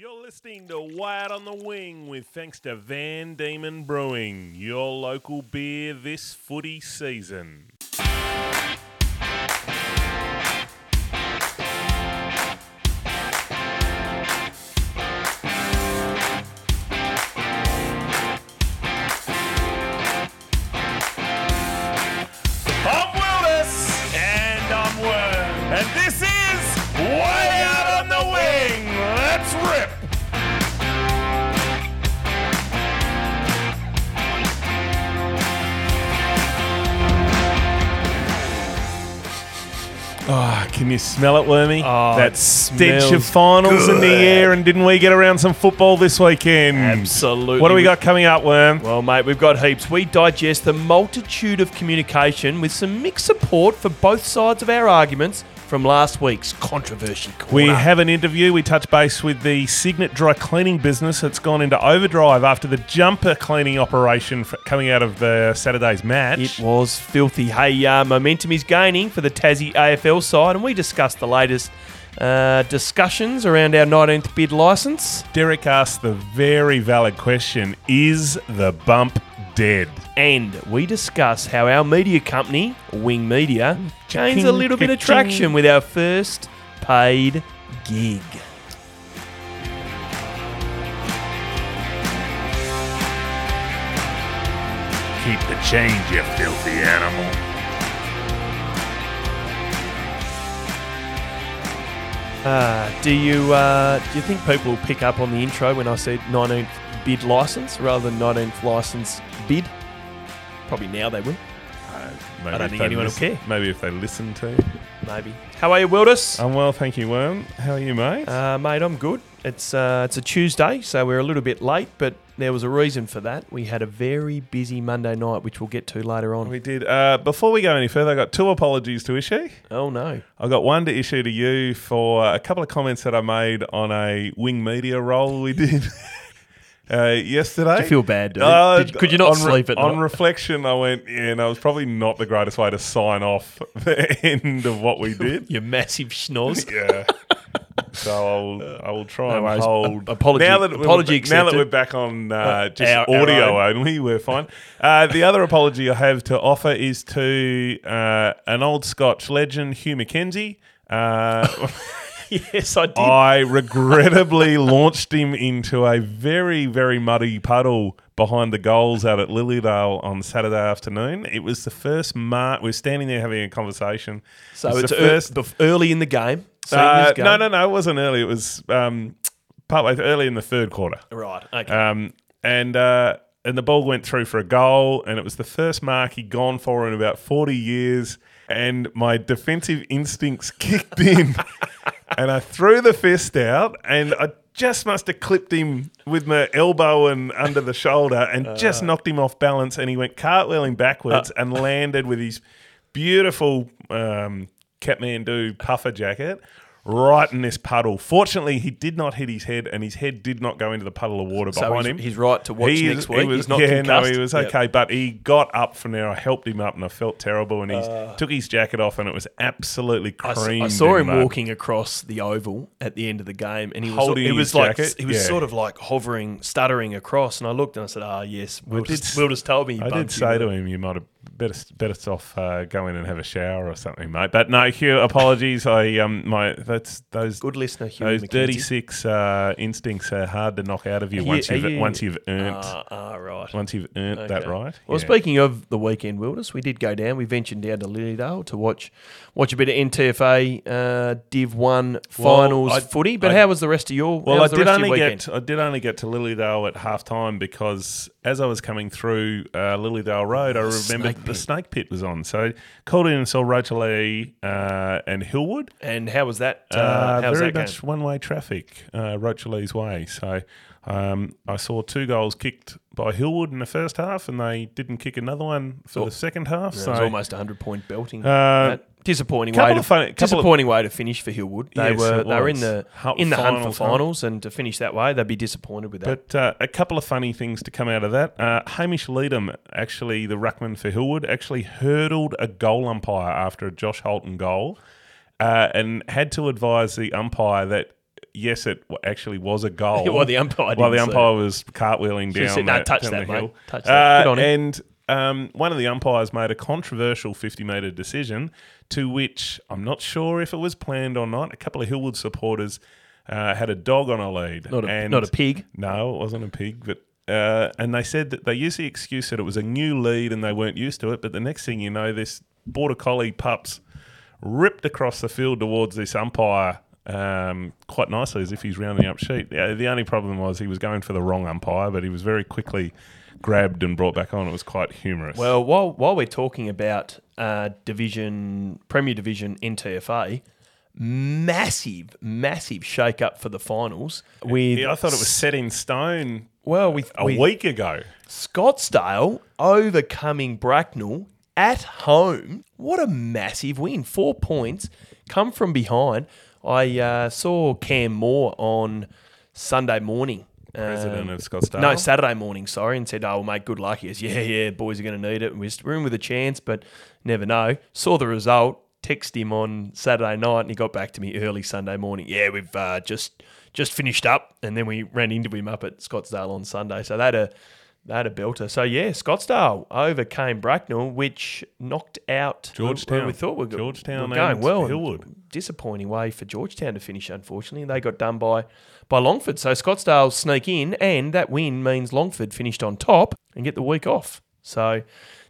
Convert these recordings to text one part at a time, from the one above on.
You're listening to Wired on the Wing with thanks to Van Diemen Brewing, your local beer this footy season. Can you smell it, Wormy? Oh, that it stench of smells finals in the good. air, and didn't we get around some football this weekend? Absolutely. What do we got coming up, Worm? Well, mate, we've got heaps. We digest the multitude of communication with some mixed support for both sides of our arguments from last week's controversy corner. We have an interview. We touch base with the Signet dry cleaning business that's gone into overdrive after the jumper cleaning operation coming out of the Saturday's match. It was filthy. Hey, uh, momentum is gaining for the Tassie AFL side, and we discussed the latest uh, discussions around our 19th bid licence. Derek asked the very valid question Is the bump dead? And we discuss how our media company, Wing Media, gains a little bit of traction with our first paid gig. Keep the change, you filthy animal. Uh, do you uh, do you think people will pick up on the intro when I said 19th bid license rather than 19th license bid? Probably now they will. Maybe I don't if think they anyone will listen- care. Maybe if they listen to. Maybe. How are you, Wilders? I'm well, thank you, Worm. How are you, mate? Uh, mate, I'm good. It's uh, it's a Tuesday, so we're a little bit late, but there was a reason for that. We had a very busy Monday night, which we'll get to later on. we did. Uh, before we go any further, I got two apologies to issue. Oh no! I got one to issue to you for a couple of comments that I made on a wing media role we did uh, yesterday. I feel bad. Uh, Did- could you not on re- sleep at On night? reflection, I went, yeah, no, it was probably not the greatest way to sign off the end of what we did. you massive schnoz. yeah. So I'll, I will try No and worries. hold. A- apology- now that we're- Now that accepted. we're back on uh, Uh, just our- our audio only, we're fine. Uh, the other apology I have to offer is to uh, an old Scotch legend, Hugh Mackenzie. Uh, yes, I did. I regrettably launched him into a very, very muddy puddle behind the goals out at Lilydale on Saturday afternoon. It was the first mark. We are standing there having a conversation. so It was it's first. bef- early in the game. Uh, no, no, no. It wasn't early. It was um, partway early in the third quarter. Right. Okay. Um, and uh, and the ball went through for a goal, and it was the first mark he'd gone for in about forty years. And my defensive instincts kicked in, and I threw the fist out, and I just must have clipped him with my elbow and under the shoulder, and just knocked him off balance, and he went cartwheeling backwards and landed with his beautiful um, Kathmandu puffer jacket right in this puddle. Fortunately, he did not hit his head, and his head did not go into the puddle of water so behind he's, him. he's right to watch He next is- week. He was, he's not yeah, no, he was Yep. okay, but he got up from there. I helped him up, and I felt terrible. And he Uh. took his jacket off, and it was absolutely I, creamed. I saw in him mud. walking across the oval at the end of the game, and he was Holding it was his like jacket? he was Yeah. sort of like hovering, stuttering across. And I looked and I said, "Ah, yes, Will, I did just, s- Will just told me." I did say to him, "You might have better better off uh, go in and have a shower or something, mate." But no, Hugh, apologies. I um my that's those "Good listener, Hugh those dirty six uh, instincts are hard to knock out of you Are once you- you've you- once you've earned Ah, ah, right. once you've earned that right. Well, Yeah. speaking of the weekend wilderness, we did go down. We ventured down to Lilydale to watch watch a bit of NTFA uh, Div One Well, finals I- footy. But I- how was the rest of your? Well, I did only get I did only get to Lilydale at half time because as I was coming through uh, Lilydale Road, I remembered snake the snake pit was on. So called in and saw Rocherlea uh, and Hillwood. And how was that? Uh, Uh, how was very that much one way traffic, uh, way. So um, I saw two goals kicked by Hillwood in the first half, and they didn't kick another one for Oh. the second half. It so was almost a hundred point belting. Uh, That disappointing couple way. To, of funny- couple of- disappointing way to finish for Hillwood. They Yes, were they were in the in the hunt finals, for huh? finals, and to finish that way, they'd be disappointed with that. But uh, a couple of funny things to come out of that. Uh, Hamish Leadham, actually the ruckman for Hillwood, actually hurdled a goal umpire after a Josh Holton goal, uh, and had to advise the umpire that yes, it actually was a goal. Well, the umpire While the umpire was cartwheeling down, said, "No, the, touch down that, the mate. hill. Touch that. Good Uh, on him." And um, one of the umpires made a controversial 50 metre decision to which I'm not sure if it was planned or not. A couple of Hillwood supporters uh, had a dog on a lead. Not a, and not a pig. No, it wasn't a pig, but. Uh, and they said that they used the excuse that it was a new lead and they weren't used to it. But the next thing you know, this border collie pups ripped across the field towards this umpire um, quite nicely as if he's rounding up sheep. Yeah, the only problem was he was going for the wrong umpire, but he was very quickly grabbed and brought back on. It was quite humorous. Well, while while we're talking about uh, division Premier Division NTFA, massive, massive shake up for the finals. With yeah, I thought it was set in stone well with, a with week ago. Scottsdale overcoming Bracknell at home. What a massive win! Four points, come from behind. I uh, saw Cam Moore on Sunday morning. President um, of Scottsdale. No, Saturday morning, sorry, and said, Oh, well, mate, good luck. He goes, Yeah, yeah, boys are going to need it. We're we're in with a chance, but never know. Saw the result, text him on Saturday night, and he got back to me early Sunday morning. Yeah, we've uh, just just finished up, and then we ran into him up at Scottsdale on Sunday. So they had a, they had a belter. So, yeah, Scottsdale overcame Bracknell, which knocked out Georgetown. where we thought we were, Georgetown were going well. Hillwood. Disappointing way for Georgetown to finish, unfortunately. They got done by by Longford. So Scottsdale sneak in, and that win means Longford finished on top and get the week off. So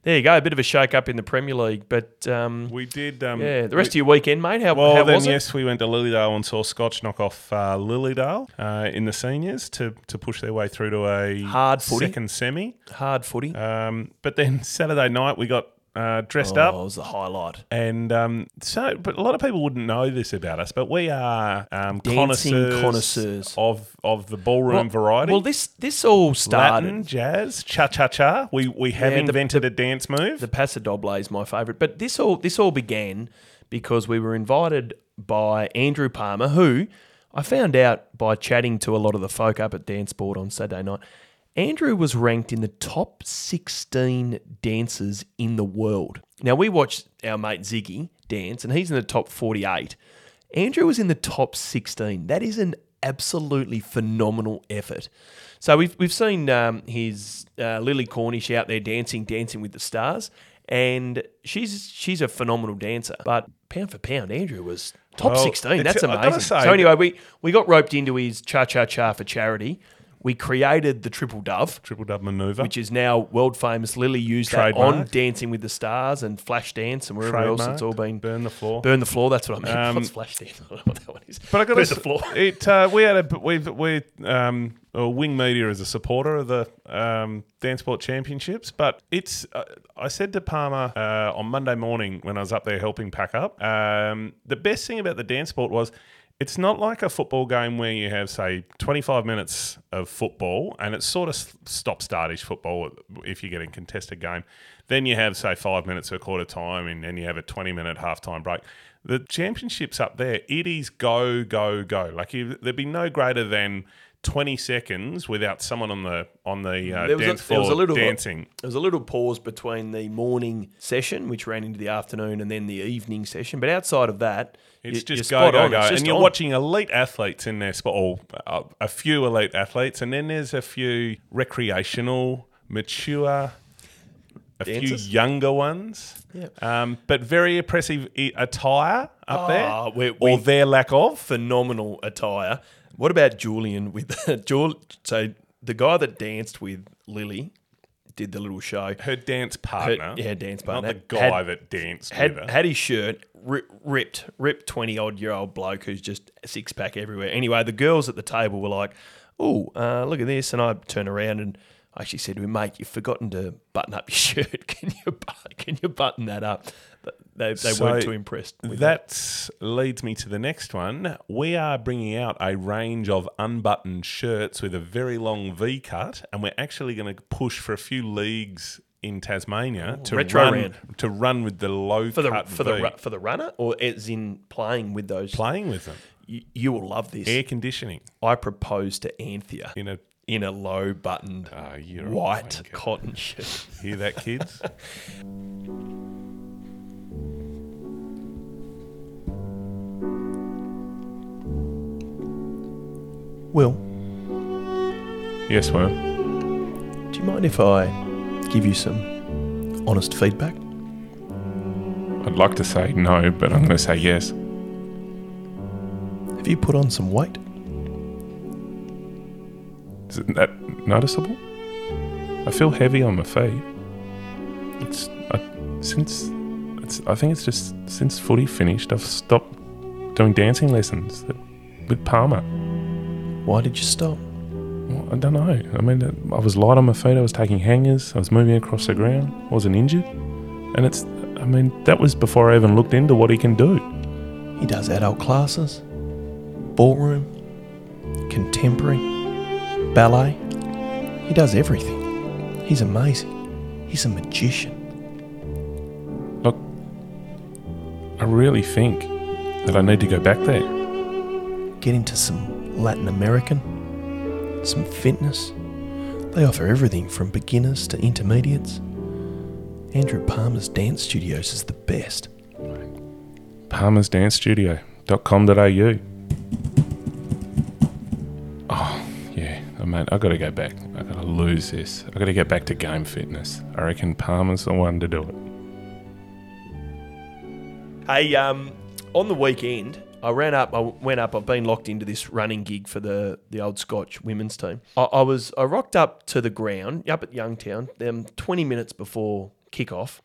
there you go, a bit of a shake up in the Premier League. But um, We did. Um, yeah, the rest of your weekend, mate, how, Well, how then yes, we went to Lilydale and saw Scotch knock off uh, Lilydale uh, in the seniors to to push their way through to a Hard footy. second semi. Hard footy. Um, but then Saturday night we got uh, dressed oh, up. it was the highlight. And um, so, but a lot of people wouldn't know this about us, but we are um, connoisseurs, connoisseurs. of of the ballroom Well- variety. Well, this this all started. Latin, jazz, cha cha cha. We we have Yeah, the- invented a dance move. The Paso Doble is my favourite. But this all this all began because we were invited by Andrew Palmer, who I found out by chatting to a lot of the folk up at Dance Board on Saturday night. Andrew was ranked in the top 16 dancers in the world. Now, we watched our mate Ziggy dance, and he's in the top 48. Andrew was in the top 16. That is an absolutely phenomenal effort. So we've, we've seen um, his uh, Lily Cornish out there dancing, dancing with the stars, and she's she's a phenomenal dancer. But pound for pound, Andrew was top Well, 16. That's it's- I've gotta amazing. so anyway, we, we got roped into his cha cha cha for charity. We created the triple dove, Triple dove maneuver. which is now world famous. Lily used that on Dancing with the Stars and Flash Dance and wherever else it's all been. burn the floor. Burn the floor. That's what I meant. Um, What's Flash Dance? I don't know what that one is. But I got Burn the floor. It uh, we had a we we um uh, Wing Media is a supporter of the um, Dance Sport Championships, but it's uh, I said to Palmer uh, on Monday morning when I was up there helping pack up. Um, the best thing about the dance sport was. It's not like a football game where you have, say, 25 minutes of football and it's sort of stop startish football if you get a contested game. Then you have, say, five minutes or quarter time and then you have a 20 minute halftime break. The championships up there, it is go, go, go. Like you, there'd be no greater than 20 seconds without someone on the on the uh, There was a- dance there floor was a little- dancing. There was a little pause between the morning session, which ran into the afternoon, and then the evening session. But outside of that, It's you- just go, go, on. go. It's And you're on. watching elite athletes in their sport, or uh, a few elite athletes, and then there's a few recreational, mature, a Dancers? few younger ones. Yeah. Um, but very impressive attire up Ah, there, we- or their lack of. phenomenal attire. What about Julian with Jul? So the guy that danced with Lily did the little show. Her dance Her- partner, yeah, dance not partner. the guy Had- that danced Had, with her. had his shirt ri- ripped, ripped twenty odd year old bloke who's just six pack everywhere. Anyway, the girls at the table were like, "Oh, uh, look at this," and I turned around and I actually said to him, "Mate, you've forgotten to button up your shirt. Can you can you button that up?" They they So weren't too impressed. With that. Leads me to the next one. We are bringing out a range of unbuttoned shirts with a very long V cut, and we're actually going to push for a few leagues in Tasmania to retro run to run with the low for the for the V. ru- for the runner, or as in playing with those. playing with them. You, you will love this. Air conditioning I propose to Anthea in a. in a low buttoned Oh, white cotton shirt. Hear that, kids? Will, Yes, Worm. do you mind if I give you some honest feedback? I'd like to say no, but I'm going to say yes. Have you put on some weight? Isn't that noticeable? I feel heavy on my feet. It's I, since it's. I think it's just since footy finished. I've stopped doing dancing lessons with Palmer. Why did you stop? Well, I don't know. I mean, I was light on my feet. I was taking hangers. I was moving across the ground. I wasn't injured, and it's. I mean, that was before I even looked into what he can do. He does adult classes, ballroom, contemporary, ballet. He does everything. He's amazing. He's a magician. Look, I really think that I need to go back there. Get into some Latin American, some fitness. They offer everything from beginners to intermediates. Andrew Palmer's dance studios is the best. palmersdancestudio.com.au. Oh, yeah. Oh, mate, i got to go back. i got to lose this. i got to get back to game fitness. I reckon Palmer's the one to do it. Hey, um, on the weekend, I ran up. I went up. I've been locked into this running gig for the the old Scotch women's team. I, I was I rocked up to the ground up at Youngtown, um, twenty minutes before kickoff,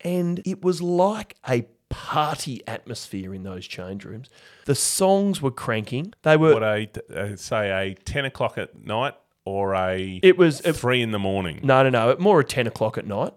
and it was like a party atmosphere in those change rooms. The songs were cranking. They were. What a, uh, say, a 10 o'clock at night or a it was it, 3 in the morning? no, no, no. More at ten o'clock at night.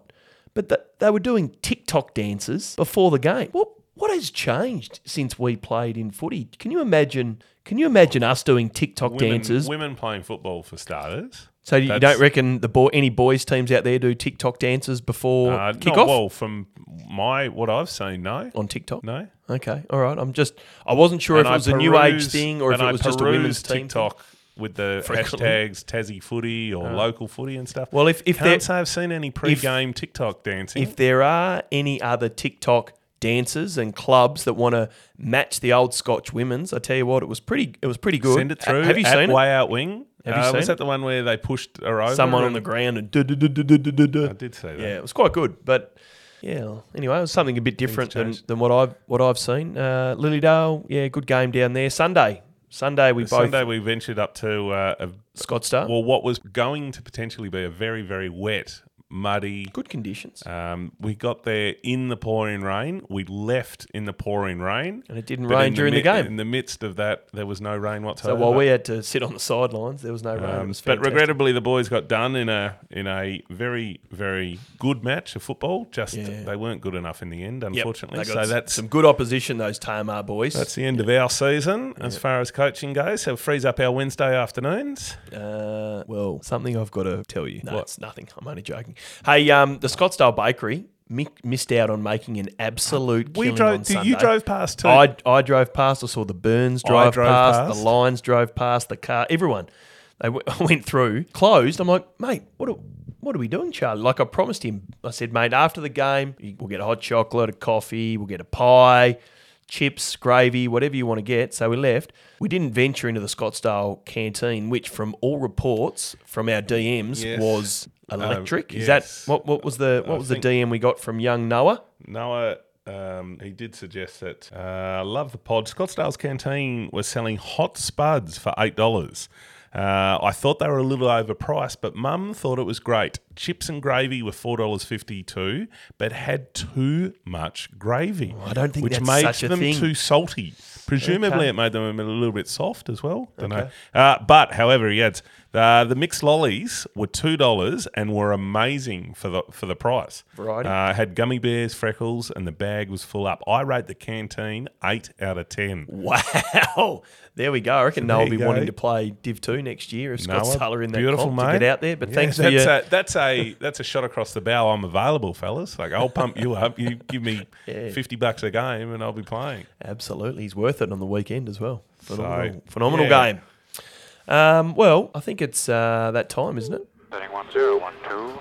But the, they were doing TikTok dances before the game. What what has changed since we played in footy? Can you imagine? Can you imagine us doing TikTok Women, dances? women playing football for starters. so you that's- don't reckon the boy, any boys teams out there do TikTok dances before Uh, kickoff not, well, from my what I've seen, no. on TikTok? No. Okay, all right. I'm just I wasn't sure And if it was a new age thing or if it was just a women's peruse team. TikTok with the Frequently. hashtags Tassie footy or local footy and stuff. Well, if if Can't say I've seen any pre-game TikTok dancing. if there are any other TikTok dancers and clubs that want to match the old Scotch women's, I tell you what, it was pretty. It was pretty good. Send it through. Have you seen it? Way out wing. Have you Uh, seen was that the one where they pushed her over? Someone on the ground and duh, duh, duh, I did see that. yeah, it was quite good. But yeah, anyway, it was something a bit different than, than what I've what I've seen. Uh, Lilydale, yeah, good game down there. Sunday, Sunday we both Sunday we ventured up to uh, a, Scottsdale. well, what was going to potentially be a very, very wet, muddy. good conditions, Um, we got there in the pouring rain. We left in the pouring rain. and it didn't But rain in during the, game. In the midst of that, there was no rain whatsoever. so while we had to sit on the sidelines, there was no rain. Um, was but regrettably, the boys got done in a in a very very good match of football. Just Yeah. they weren't good enough in the end, Yep, unfortunately. they So that's some good opposition. Those Tamar boys. that's the end of our season as far as coaching goes. So it frees up our Wednesday afternoons. Uh, well, something I've got to tell you. No, What? it's nothing. I'm only joking. Hey, um, the Scottsdale Bakery mi- missed out on making an absolute We killing drove. on Sunday. You drove past too. I, I drove past. I saw the Burns drive drove past, past. The Lions drove past. The car. Everyone. They w- went through. Closed. I'm like, mate, what are, what are we doing, Charlie? Like I promised him. I said, mate, after the game, we'll get a hot chocolate, a coffee, we'll get a pie, chips, gravy, whatever you want to get. So we left. We didn't venture into the Scottsdale canteen, which, from all reports from our DMs, Yes. was electric. Is yes. that what? What was the what I was the DM we got from young Noah? Noah, um, he did suggest that. Uh, I love the pod. Scottsdale's Canteen was selling hot spuds for eight dollars. Uh, I thought they were a little overpriced, but Mum thought it was great. Chips and gravy were four dollars fifty two, but had too much gravy. I don't think which that's made such a them thing. too salty. Presumably, Okay. it made them a little bit soft as well. Don't Okay. know. Uh, but however, he adds uh, the mixed lollies were two dollars and were amazing for the for the price. Variety. Uh, had gummy bears, freckles, and the bag was full up. I rate the canteen eight out of ten. Wow. There we go. I reckon will be you wanting to play Div 2 next year if Noah, Scott are in that beautiful, comp mate. to get out there. But Yeah, thanks for that's your... a, that's a that's a shot across the bow. I'm available, fellas. Like I'll pump you up. You give me Yeah. fifty bucks a game, and I'll be playing. Absolutely. He's worth it on the weekend as well. Phenomenal, So, phenomenal yeah. game. Um, well, I think it's uh, that time, isn't it? Setting 1012,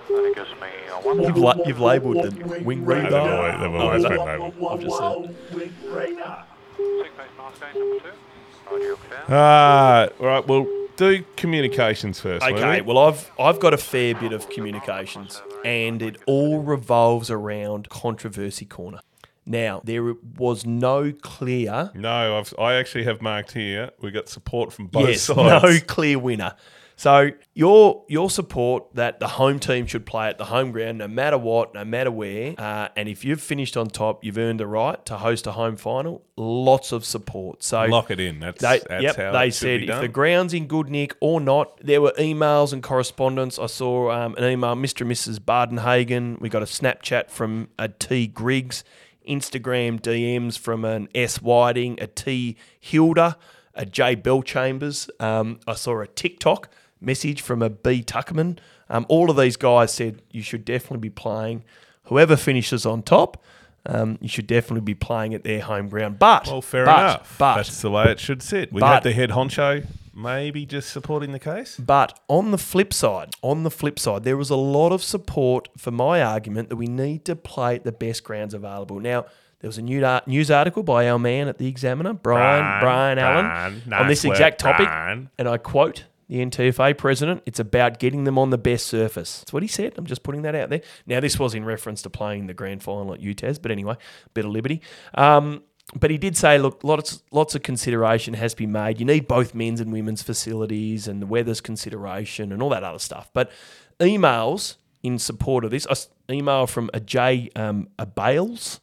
and it gives me a 1 You've, la- you've labelled the wing They've reader. always, they've always been labelled. I've just said. Six base mask gauge number 2. Audio clear. Uh, all right. Well, do communications first. Okay, we? well, I've I've got a fair bit of communications, and it all revolves around controversy corner. Now, there was no clear, no, I've, I actually have marked here. We got support from both yes, sides. no clear winner. So your your support that the home team should play at the home ground, no matter what, no matter where, uh, and if you've finished on top, you've earned the right to host a home final. Lots of support. So Lock it in. That's, They, that's yep, how they said if the ground's in good nick or not. There were emails and correspondence. I saw um, an email, Mr. and Mrs. Bardenhagen. We got a Snapchat from a T Griggs, Instagram DMs from an S Whiting, a T Hilda, a J Bell Chambers. Um, I saw a TikTok message from a B Tuckerman. Um, all of these guys said you should definitely be playing. Whoever finishes on top, um, you should definitely be playing at their home ground. But well, fair but, enough. But that's the way it should sit. We but- had the head honcho maybe just supporting the case. But on the flip side, on the flip side, there was a lot of support for my argument that we need to play at the best grounds available. Now, there was a new news article by our man at the Examiner, Brian Brian, Brian, Allen, Brian, on this nice exact topic, Brian. and I quote the NTFA president: "It's about getting them on the best surface." That's what he said. I'm just putting that out there. Now, this was in reference to playing the grand final at UTAS, but anyway, bit of liberty. Um, but he did say, look, lots lots of consideration has been made. You need both men's and women's facilities, and the weather's consideration, and all that other stuff. But emails in support of this, a s- email from a J um, a Bales.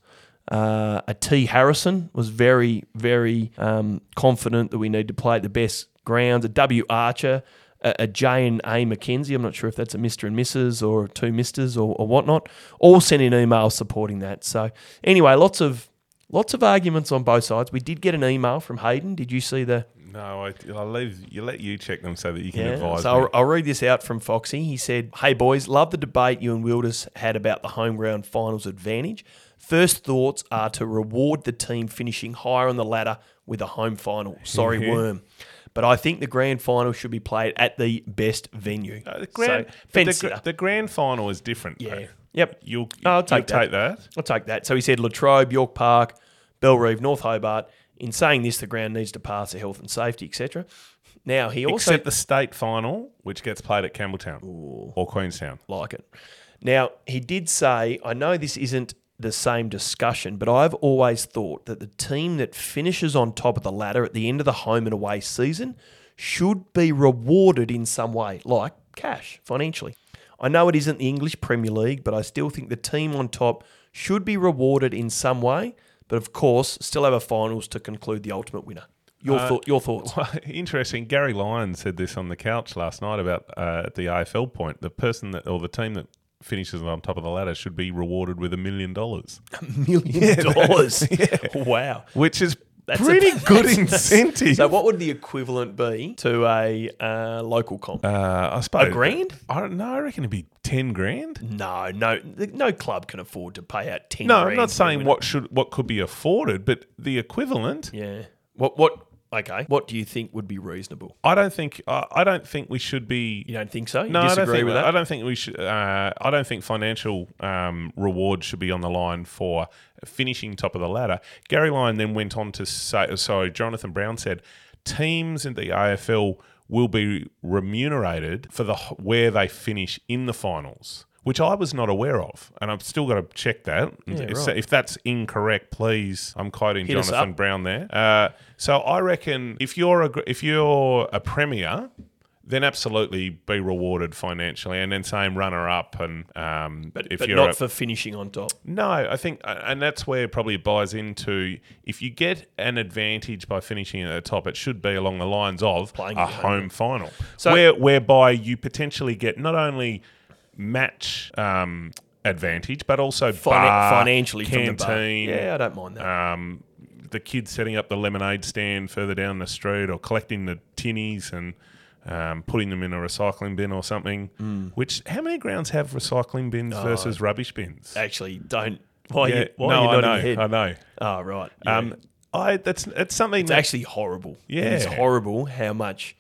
Uh, a T Harrison was very, very um, confident that we need to play at the best grounds. A W Archer, a, a J and A McKenzie. I'm not sure if that's a Mr. and Mrs. or two Misters or, or whatnot. All sent in emails supporting that. So anyway, lots of lots of arguments on both sides. We did get an email from Hayden. Did you see the? No, I, I'll leave. You let you check them so that you can Yeah. advise So. I'll, I'll read this out from Foxy. He said, Hey boys, love the debate you and Wilders had about the home ground finals advantage. First thoughts are to reward the team finishing higher on the ladder with a home final. Sorry, Worm. But I think the grand final should be played at the best venue. Uh, the grand, so, fence the, the grand final is different. Yeah. though. Yep. You'll, I'll take that. take that. I'll take that. So he said Latrobe, York Park, Bellerive, North Hobart. In saying this, the ground needs to pass the health and safety, etc. Now he also Except the state final, which gets played at Campbelltown or Queenstown. like it. Now, he did say, I know this isn't the same discussion, but I've always thought that the team that finishes on top of the ladder at the end of the home and away season should be rewarded in some way, like cash, financially. I know it isn't the English Premier League, but I still think the team on top should be rewarded in some way, but of course, still have a finals to conclude the ultimate winner. Your, Uh, thought, your thoughts? Well, interesting. Gary Lyon said this on the couch last night about uh, at the AFL point. The person that or the team that finishes on top of the ladder should be rewarded with a million dollars, A Million dollars. Wow. which is That's pretty a- good incentive. So, what would the equivalent be to a uh, local comp? uh, I suppose a grand? I don't know. I reckon it'd be ten grand. No, no, no club can afford to pay out ten. No, I'm not saying what should what could be afforded, but the equivalent. Yeah. What? What? Okay. What do you think would be reasonable? I don't think uh, I don't think we should be You don't think so? You No, I don't think with I that? don't think we should. Uh, I don't think financial um, reward should be on the line for finishing top of the ladder. Gary Lyon then went on to say, sorry, Jonathan Brown said, teams in the AFL will be remunerated for the where they finish in the finals. Which I was not aware of, and I've still got to check that. if, right. if that's incorrect, please. I'm quoting Hit Jonathan. Brown there. Uh, so I reckon if you're a if you're a premier, then absolutely be rewarded financially, and then same runner up. And um, but if but you're not a, for finishing on top. no, I think, uh, and that's where it probably buys into if you get an advantage by finishing at the top, it should be along the lines of Playing a home. home final, So- where whereby you potentially get not only match um, advantage, but also Finan- bar, financially from the bar. canteen, Yeah, I don't mind that. um, the kids setting up the lemonade stand further down the street or collecting the tinnies and um, putting them in a recycling bin or something. Mm. Which how many grounds have recycling bins Oh, versus rubbish bins? Actually, don't. Why? Yeah, you, why no, you I know? I know. Oh, right. Yeah. Um, I that's it's something it's that actually horrible. Yeah, it's horrible how much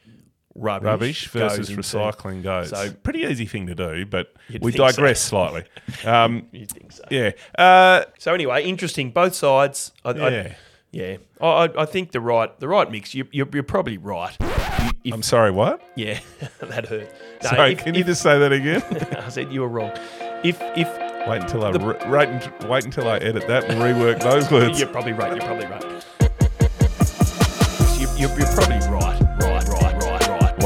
rubbish, rubbish versus goes recycling goes. So- pretty easy thing to do, but we think so. digress slightly. Um, You think so? yeah. Uh, So anyway, interesting. Both sides. I, I, Yeah. Yeah, I, I- think the right the right mix. You, you're, you're probably right. If, I'm sorry, what? yeah, that hurt. No, Sorry, if- can you just say that again? I said you were wrong. If if wait until I re- wait, wait until I edit that and rework those words. you're probably right, you're probably right. You, you're, you're probably right.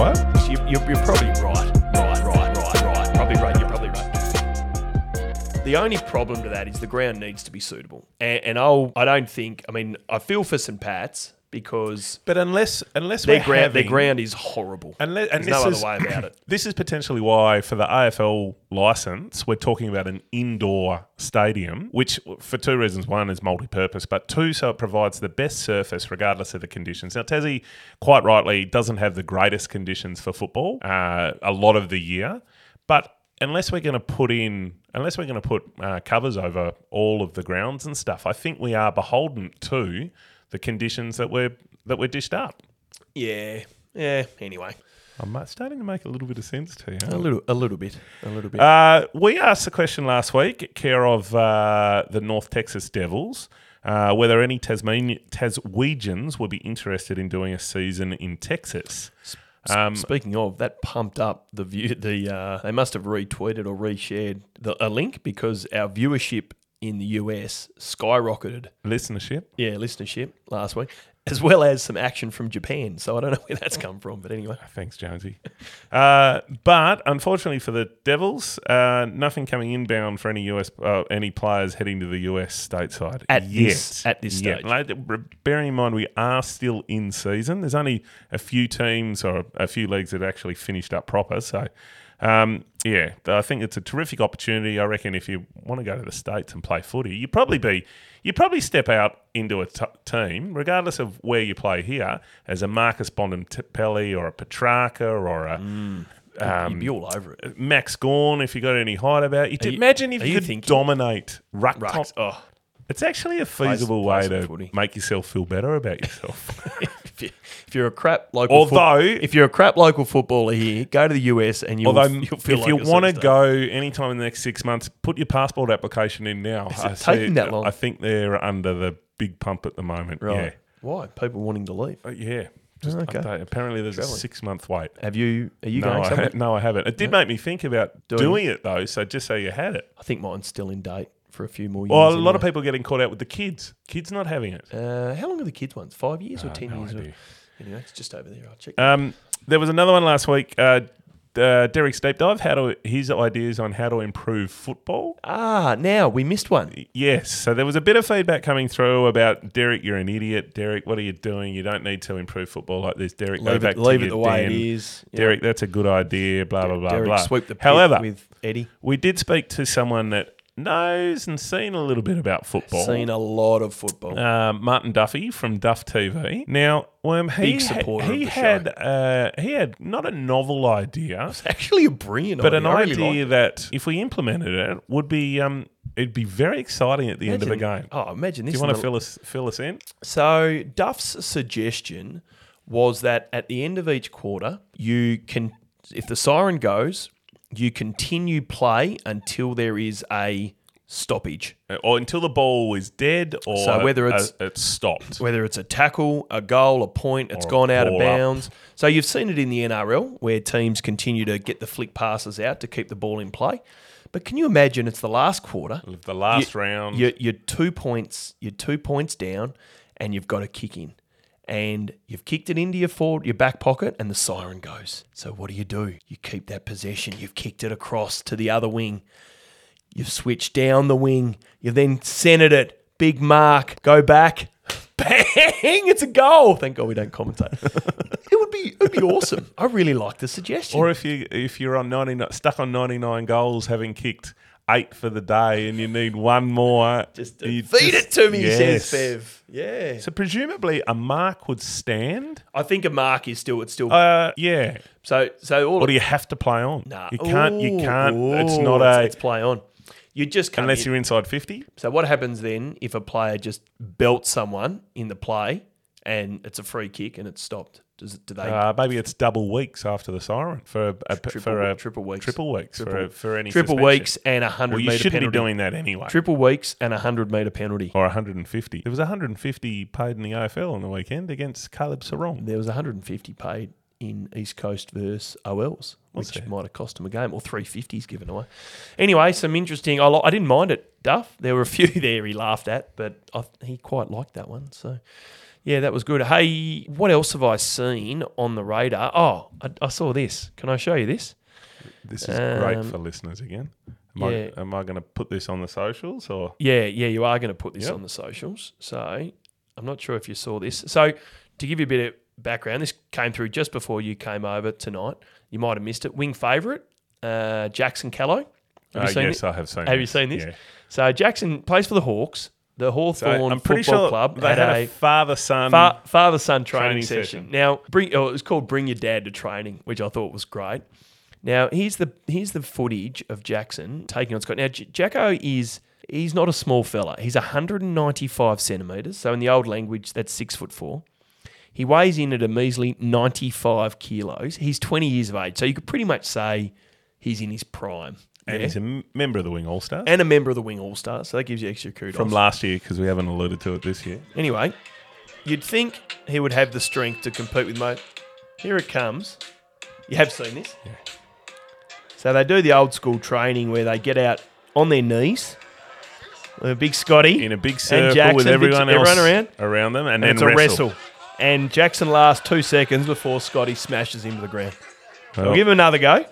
What? You, you're, you're probably right, right, right, right, right. Probably right. You're probably right. The only problem to that is the ground needs to be suitable, and, and I'll. I don't think. I mean, I feel for St Pat's because But unless unless their we're ground, their ground is horrible. Unless, and There's no this other way about it. This is potentially why, for the AFL license, we're talking about an indoor stadium, which, for two reasons: one is multi-purpose, but two, so it provides the best surface regardless of the conditions. Now, Tassie, quite rightly, doesn't have the greatest conditions for football uh, a lot of the year, but unless we're going to put in, unless we're going to put uh, covers over all of the grounds and stuff, I think we are beholden to the conditions that we're that we're dished up. Yeah, yeah. Anyway, I'm uh, starting to make a little bit of sense to you. a little, a little bit, a little bit. Uh, we asked the question last week, care of uh, the North Texas Devils, uh, whether any Tasmanian Taswegians would be interested in doing a season in Texas. Um, Speaking of, that pumped up the view. The uh, they must have retweeted or reshared the, a link because our viewership in the US skyrocketed. listenership. Yeah, listenership last week, as well as some action from Japan. So I don't know where that's come from, but anyway. Thanks, Jonesy. Uh, but unfortunately for the Devils, uh, nothing coming inbound for any US uh, any players heading to the US stateside At yet. this- at this stage. Bearing in mind we are still in season. There's only a few teams or a few leagues that actually finished up proper. So. Um, yeah, I think it's a terrific opportunity. I reckon if you want to go to the states and play footy, you probably be you probably step out into a t- team, regardless of where you play here, as a Marcus Bontempelli or a Petracca or a You'd be all over it. Max Gawn. If you got any height about you, you- imagine if you, could thinking- dominate ruck Rucks. top. Oh, It's actually a feasible play way some to footy. make yourself feel better about yourself. if, you, if you're a crap local, Although- if you're a crap local footballer here, go to the US and you'll, Although, you'll feel if like you want to go anytime in the next six months, put your passport application in now. Is I it taking see- that long? I think they're under the big pump at the moment. right? Why people wanting to leave? Yeah. Uh, yeah. Just Okay. update. Apparently, there's Travelling. a six month wait. Have you? Are you no, going I ha- no, I haven't. It did make me think about Doing- doing, it though. So just so you had it. I think mine's still in date for a few more years. Well, a lot of people getting caught out with the kids. Kids not having it. Uh, how long are the kids ones? Five years or Uh, ten no years? Or, anyway, it's just over there. I'll check. Um, there was another one last week. Uh, uh, Derek's deep dive. How to his ideas on how to improve football. ah, now we missed one. Yes. So there was a bit of feedback coming through about Derek, you're an idiot. Derek, what are you doing? You don't need to improve football like this. Derek, go Leave back it, leave to it your the way den. it is. Yeah. Derek, that's a good idea. Blah blah blah Derek, blah. sweep the pit However, with Eddie. we did speak to someone that knows and seen a little bit about football. Seen a lot of football. uh, Martin Duffy from Duff TV. Now, um, he Big supporter he of the had uh, he had not a novel idea, it's actually a brilliant but idea. an I really idea that if we implemented it would be um it'd be very exciting at the end of a Imagine- game. Oh, imagine this. Do you in want the- to fill us fill us in? So Duff's suggestion was that at the end of each quarter, you can, if the siren goes, you continue play until there is a stoppage. Or until the ball is dead, or So whether uh, it's- it's stopped. Whether it's a tackle, a goal, a point, it's Or gone out of ball up. bounds. So you've seen it in the NRL where teams continue to get the flick passes out to keep the ball in play. But can you imagine it's the last quarter? The last You- round, You're, you're two points. You're two points down, and you've got a kick in, and you've kicked it into your forward, your back pocket, and the siren goes. So what do you do? You keep that possession. You've kicked it across to the other wing. You've switched down the wing. You've then centered it. Big mark. Go back. Bang! It's a goal. Thank God we don't commentate. it would be it would be awesome. I really like the suggestion. or if you if you're on ninety nine stuck on ninety nine goals, having kicked eight for the day, and you need one more, just feed just- it to me, Yes. says Fev. Yeah. So presumably a mark would stand. I think a mark is still it's still Uh, yeah. so so all Or do you have to play on? Nah. You can't. You can't. it's not it's, a it's play on. You just unless in. you're inside fifty. So what happens then if a player just belts someone in the play and it's a free kick and it's stopped? Does it, do they Uh, maybe it's double weeks after the siren for a, triple, for a triple weeks? triple weeks for, Triple- a, for any triple suspension. weeks and a hundred Well, you meter shouldn't penalty. be doing that anyway. Triple weeks and a hundred meter penalty. or 150. There was 150 paid in the AFL on the weekend against Caleb Serong. There was 150 paid in East Coast versus OLs, What's which that? might have cost them a game, or 350s given away. Anyway, some interesting. I, li- I didn't mind it, Duff. There were a few there he laughed at, but I, he quite liked that one. So, yeah, that was good. Hey, what else have I seen on the radar? Oh, I, I saw this. Can I show you this? This is great Um, for listeners again. Am yeah. I, am I going to put this on the socials or? Yeah, yeah, you are going to put this Yep. on the socials. So I'm not sure if you saw this. So to give you a bit of background, this came through just before you came over tonight. You might have missed it. Wing favourite, uh, Jackson Callow. Have Uh, you seen yes, it? I have seen. Have you this. seen this? Yeah. So Jackson plays for the Hawks. The So Hawthorn pretty Football sure Club they had, had a a father-son. fa- father-son training, training session. session. Now, bring oh, it was called "Bring Your Dad to Training," which I thought was great. Now, here's the here's the footage of Jackson taking on Scott. Now, J- Jacko is he's not a small fella. He's 195 centimeters. So in the old language, that's six foot four. He weighs in at a measly 95 kilos. He's 20 years of age, so you could pretty much say he's in his prime. And yeah? he's a m- member of the Wing All Stars and a member of the Wing All Stars, so that gives you extra kudos. from last year because we haven't alluded to it this year. Anyway, you'd think he would have the strength to compete with Mo. Here it comes. You have seen this? Yeah. So they do the old school training where they get out on their knees. A big Scotty In a big circle Jackson, with big- everyone everyone else around? around them, and, and then it's a wrestle. And Jackson lasts two seconds before Scotty smashes him to the ground. Well, I'll give him another go.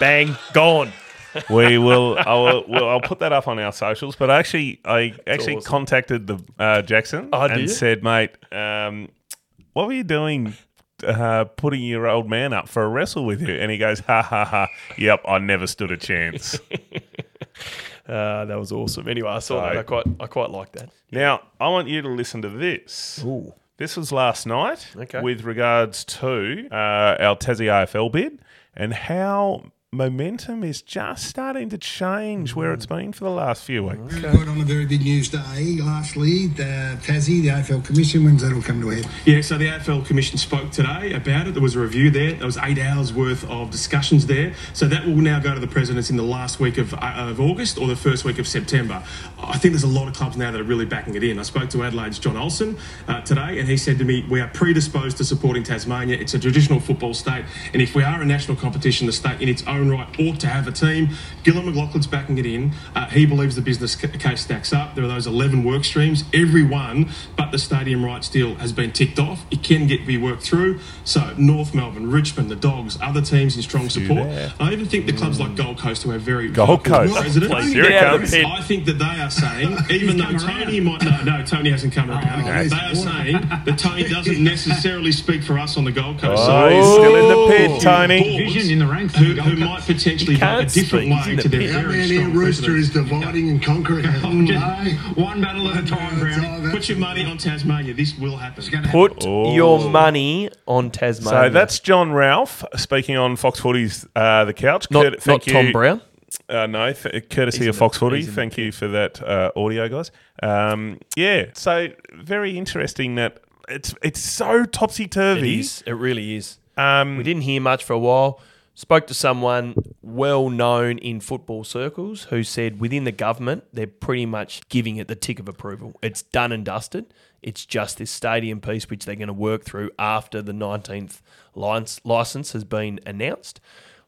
Bang, gone. we will. I will well, I'll put that up on our socials. But actually, I actually awesome. contacted the uh, Jackson Oh, and said, "Mate, um, what were you doing?" Uh, putting your old man up for a wrestle with you, and he goes, "Ha ha ha! Yep, I never stood a chance." Uh, that was awesome. Anyway, I saw So- that. I quite, I quite like that. now, I want you to listen to this. Ooh. This was last night Okay. with regards to uh, our Tassie AFL bid and how momentum is just starting to change where it's been for the last few weeks. Good on a very big news day. Lastly, the Tassie, the AFL Commission, when's that all come to a head? Yeah, so the AFL Commission spoke today about it. There was a review there. There was eight hours worth of discussions there. So that will now go to the presidents in the last week of, uh, of August or the first week of September. I think there's a lot of clubs now that are really backing it in. I spoke to Adelaide's John Olsen uh, today, and he said to me, "We are predisposed to supporting Tasmania. It's a traditional football state, and if we are a national competition, the state in its own right ought to have a team." Gillon McLachlan's backing it in. Uh, he believes the business ca- case stacks up. There are those 11 work streams. Every one but the stadium rights deal has been ticked off. It can get be worked through. So North Melbourne, Richmond, the Dogs, other teams in strong support. I even think the clubs like Gold Coast who have very Gold Coast. presidents. Here it Get out of comes. I think that they are saying, even though Tony around. might no, no, Tony hasn't come around. Okay. They are saying that Tony doesn't necessarily speak for us on the Gold Coast. Oh, he's still in the pit, Tony. boards Vision in the ranks Who, of the Gold who Coast. Might potentially He vote a different speak, he's in way the to their pit. Very man strong Rooster, is dividing and conquering. Just one battle at a time, Brownie. Put your money on Tasmania. This will happen. Put Oh. your money on Tasmania. So that's Jon Ralph speaking on Fox Footy's uh, The Couch. not, Curt- not thank Tom you. Brown. Uh, no, th- courtesy He's of Fox the- Footy. he's in the Thank you for that uh, audio, guys. Um, yeah, so very interesting that it's it's so topsy turvy. is. It really is. Um, We didn't hear much for a while. Spoke to someone well known in football circles who said within the government they're pretty much giving it the tick of approval. It's done and dusted. It's just this stadium piece which they're going to work through after the 19th license, has been announced.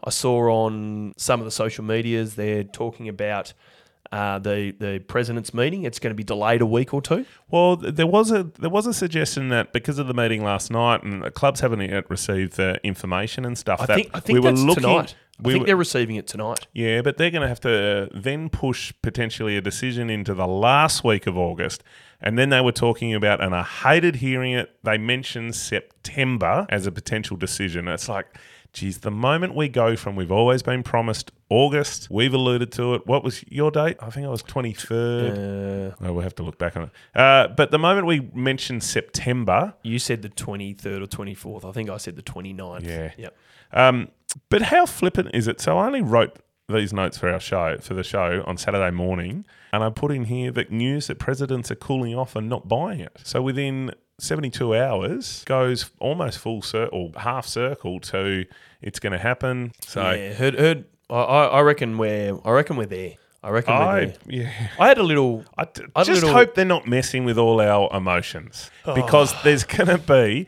I saw on some of the social medias they're talking about uh, the the president's meeting. It's going to be delayed a week or two. Well, there was a there was a suggestion that because of the meeting last night and the clubs haven't yet received the information and stuff. I that think I think we were looking. tonight. I we think were- they're receiving it tonight. Yeah, but they're going to have to then push potentially a decision into the last week of August. And then they were talking about, and I hated hearing it, they mentioned September as a potential decision. It's like, geez, the moment we go from we've always been promised August, we've alluded to it. What was your date? I think it was 23rd. Uh, oh, we'll have to look back on it. Uh, but the moment we mentioned September, You said the 23rd or 24th. I think I said the 29th. Yeah. Yep. Um, but how flippant is it? So I only wrote these notes for our show for the show on Saturday morning, and I put in here that news that presidents are cooling off and not buying it. So within 72 hours goes almost full circle, or half circle to it's going to happen. So yeah, heard, heard. I, I reckon we're, I reckon we're there. I reckon we're I there. yeah. I had a little. I d- I had a just little- hope they're not messing with all our emotions oh. because there's going to be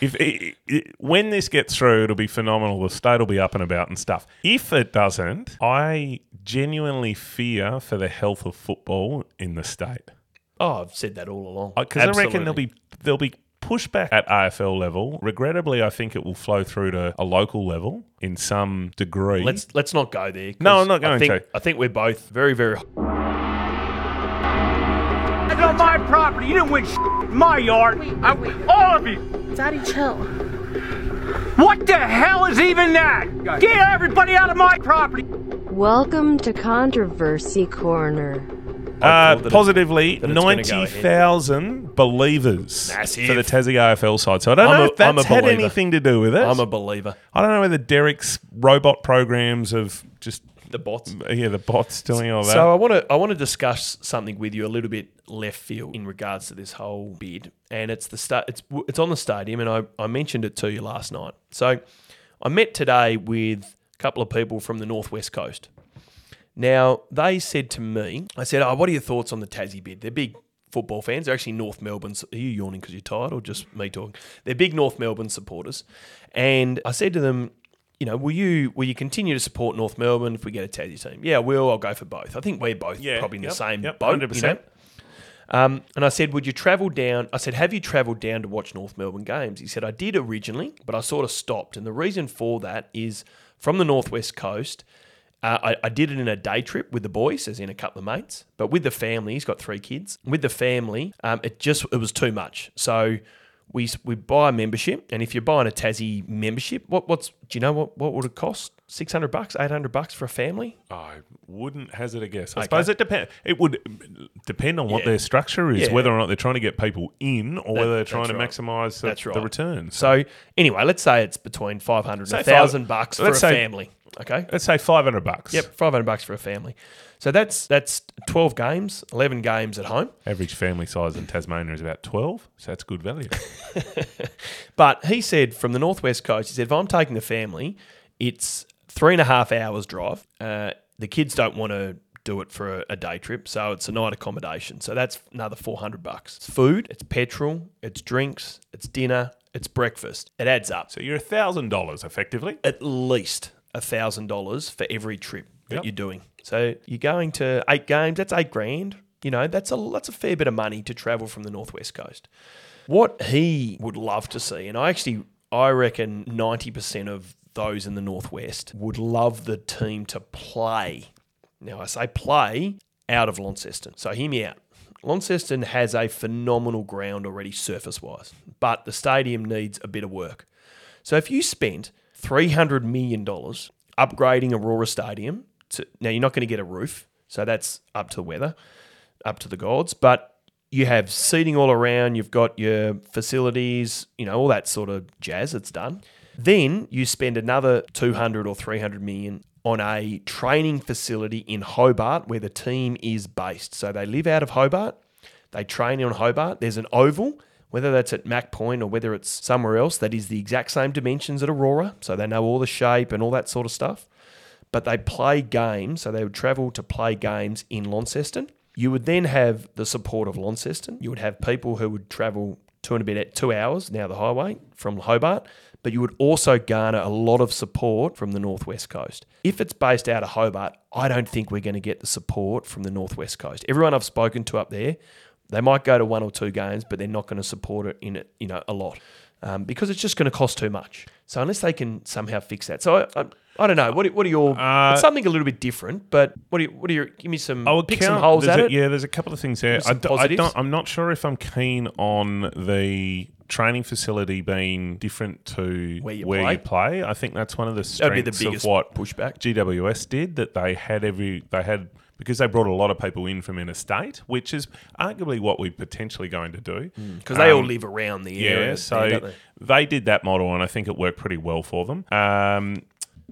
if it, it, when this gets through, it'll be phenomenal. The state will be up and about and stuff. If it doesn't, I genuinely fear for the health of football in the state Oh, I've said that all along. because I reckon there'll Absolutely. be there'll be pushback at AFL level. Regrettably, I think it will flow through to a local level in some degree. Let's let's not go there. 'cause No, I'm not I going think, to. I think we're both very very. That's on my property. You didn't win shit in my yard. I, all of you. Daddy, chill. What the hell is even that? Get everybody out of my property. Welcome to Controversy Corner. Uh, positively, that it's gonna go ahead. 90,000 believers Massive. for the Tassie AFL side. So I don't I'm know a- if that's had anything to do with it. I'm a believer. I don't know whether Derek's robot programs of just, The bots. yeah, the bots doing all that. So I want to I want to discuss something with you a little bit left field in regards to this whole bid, and it's the it's it's on the stadium, and I, I mentioned it to you last night. So I met today with a couple of people from the northwest coast. Now they said to me, I said, "Oh, what are your thoughts on the Tassie bid? They're big football fans. They're actually North Melbourne. Are you yawning because you're tired, or just me talking? They're big North Melbourne supporters." And I said to them, you know, will you will you continue to support North Melbourne if we get a Tassie team? Yeah, I will. I'll go for both. I think we're both Yeah, probably in yep, the same yep, boat. 100%. You know? Um, and I said, would you travel down? I said, have you travelled down to watch North Melbourne games? He said, I did originally, but I sort of stopped. And the reason for that is from the northwest coast. Uh, I, I did it in a day trip with the boys, as in a couple of mates, but with the family. He's got three kids. With the family, um, it just it was too much. So we we buy a membership, and if you're buying a Tassie membership, what what's do you know what what would it cost? Six hundred bucks, eight hundred bucks for a family. I wouldn't hazard a guess. I Okay. suppose it depend. It would depend on what Yeah. their structure is, Yeah. whether or not they're trying to get people in, or whether they're trying to right. maximise the, right. the returns. So anyway, let's say it's between five hundred and a thousand bucks for a family. Okay. Let's say five hundred bucks. Yep, five hundred bucks for a family. So that's that's twelve games, eleven games at home. Average family size in Tasmania is about twelve, so that's good value. But he said from the northwest coast, he said if I'm taking the family, it's three and a half hours drive. Uh, the kids don't want to do it for a, a day trip, so it's a night accommodation. So that's another four hundred bucks. It's food, it's petrol, it's drinks, it's dinner, it's breakfast. It adds up. so you're a thousand dollars effectively. at least thousand dollars for every trip that Yep. you're doing. So you're going to eight games. That's eight grand. You know, that's a that's a fair bit of money to travel from the northwest coast. What he would love to see, and I actually I reckon ninety percent of those in the northwest would love the team to play. Now I say play out of Launceston. So hear me out. Launceston has a phenomenal ground already surface wise, but the stadium needs a bit of work. So if you spent $300 million upgrading Aurora Stadium, to, now you're not going to get a roof, so that's up to the weather, up to the gods, but you have seating all around, you've got your facilities, you know, all that sort of jazz, it's done. Then you spend another 200 or 300 million on a training facility in Hobart where the team is based. So they live out of Hobart, they train on Hobart. There's an oval, whether that's at Mac Point or whether it's somewhere else, that is the exact same dimensions at Aurora. So they know all the shape and all that sort of stuff. But they play games, so they would travel to play games in Launceston. You would then have the support of Launceston. You would have people who would travel two and a bit at two hours now the highway from Hobart, but you would also garner a lot of support from the northwest coast. If it's based out of Hobart, I don't think we're going to get the support from the northwest coast. Everyone I've spoken to up there, they might go to one or two games, but they're not going to support it in it, you know, a lot um, because it's just going to cost too much. So unless they can somehow fix that, so I, I, I don't know. What, are- what are your? Uh, it's something a little bit different, but what are you, what are your? Give me some. I would pick count, some holes at a- it. Yeah, there's a couple of things there. I, d- I don't, I'm not sure if I'm keen on the training facility being different to Where you you play? play. I think that's one of the strengths the of what pushback. GWS did that they had every they had because they brought a lot of people in from interstate, which is arguably what we're potentially going to do because they all Um, live around the yeah, area. so there, they? they did that model, and I think it worked pretty well for them. Um,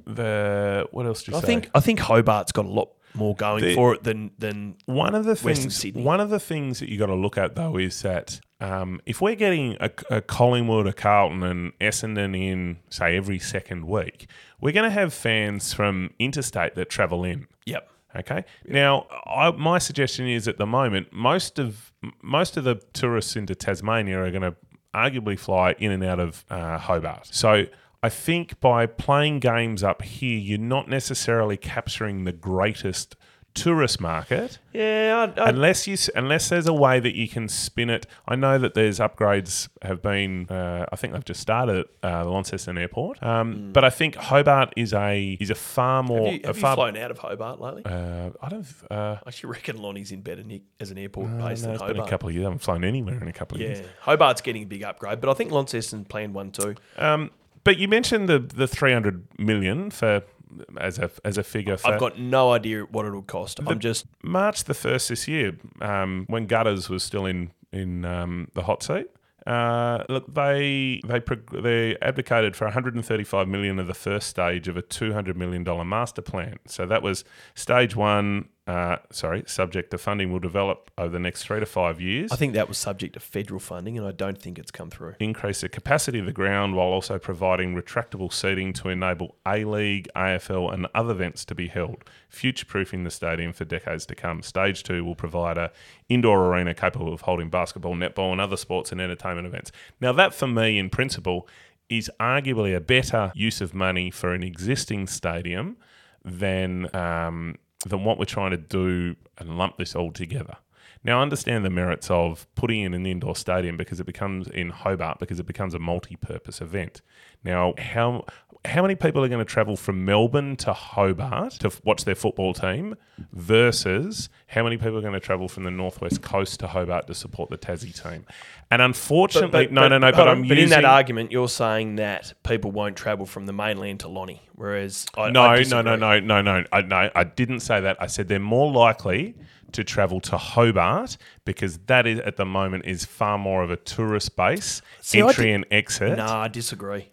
the what else do you I say? think I think Hobart's got a lot more going The- for it than than One of the things, one of the things that you got to look at though is that um, if we're getting a, a Collingwood, a Carlton, and Essendon in say every second week, we're going to have fans from interstate that travel in. yep. Okay. Now, I, my suggestion is at the moment, most of most of the tourists into Tasmania are going to arguably fly in and out of uh, Hobart. So. I think by playing games up here, you're not necessarily capturing the greatest tourist market Yeah, I, I, unless you unless there's a way that you can spin it. I know that there's upgrades have been. Uh, I think they've just started at uh, the Launceston Airport. Um, But I think Hobart is a is a far more have you, a have you far. flown out of Hobart lately? uh, I don't. Uh, I actually reckon Lonnie's in better nick as an airport no, base than it's been a couple of years. I haven't flown anywhere in a couple of yeah, years. Hobart's getting a big upgrade, but I think Launceston planned one too. Um, but you mentioned the the 300 million for as a as a figure for I've got no idea what it'll cost. I'm just March the first this year, um, when Gutters was still in in um, the hot seat. Uh, look, they they they advocated for 135 million of the first stage of a 200 million dollar master plan. So that was stage one. Uh, sorry, subject to funding will develop over the next three to five years. I think that was subject to federal funding, and I don't think it's come through. increase the capacity of the ground while also providing retractable seating to enable A League, AFL, and other events to be held, future proofing the stadium for decades to come. Stage two will provide a indoor arena capable of holding basketball, netball, and other sports and entertainment events. Now, that for me, in principle, is arguably a better use of money for an existing stadium than um, than what we're trying to do and lump this all together. Now, I understand the merits of putting in an indoor stadium because it becomes in Hobart because it becomes a multi-purpose event. Now, how how many people are going to travel from Melbourne to Hobart to f- watch their football team versus how many people are going to travel from the northwest coast to Hobart to support the Tassie team? And unfortunately, no, no, no. But on, but using in that argument, you're saying that people won't travel from the mainland to Lonnie, whereas I, no, I no, no, no, no, no. I, no, I didn't say that. I said they're more likely to travel to Hobart because that is at the moment is far more of a tourist base, See, entry did- and exit. No, I disagree.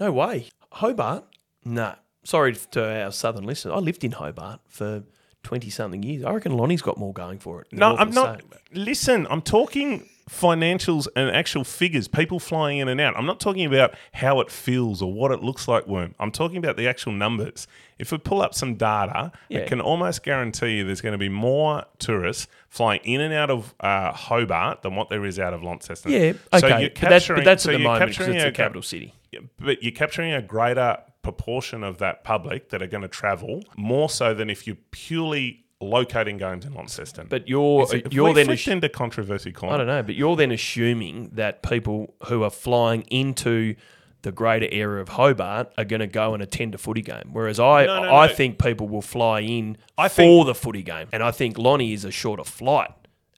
No way. Hobart? No. Sorry to our southern listeners. I lived in Hobart for 20 something years. I reckon Lonnie's got more going for it. No, I'm not. Listen, I'm talking financials and actual figures, people flying in and out. I'm not talking about how it feels or what it looks like, Worm. I'm talking about the actual numbers. If we pull up some data, Yeah. it can almost guarantee you there's going to be more tourists flying in and out of uh, Hobart than what there is out of Launceston. Yeah, So okay. you're but, that's, but capturing- that's so at the moment because it's a a capital city. But you're capturing a greater proportion of that public that are going to travel more so than if you're purely locating games in Launceston. But you're, it- you're then... assu- into controversy. I don't know, but you're then assuming that people who are flying into the greater area of Hobart are going to go and attend a footy game. Whereas I, No, no, I no. think people will fly in I for think- the footy game, and I think Lonnie is a shorter flight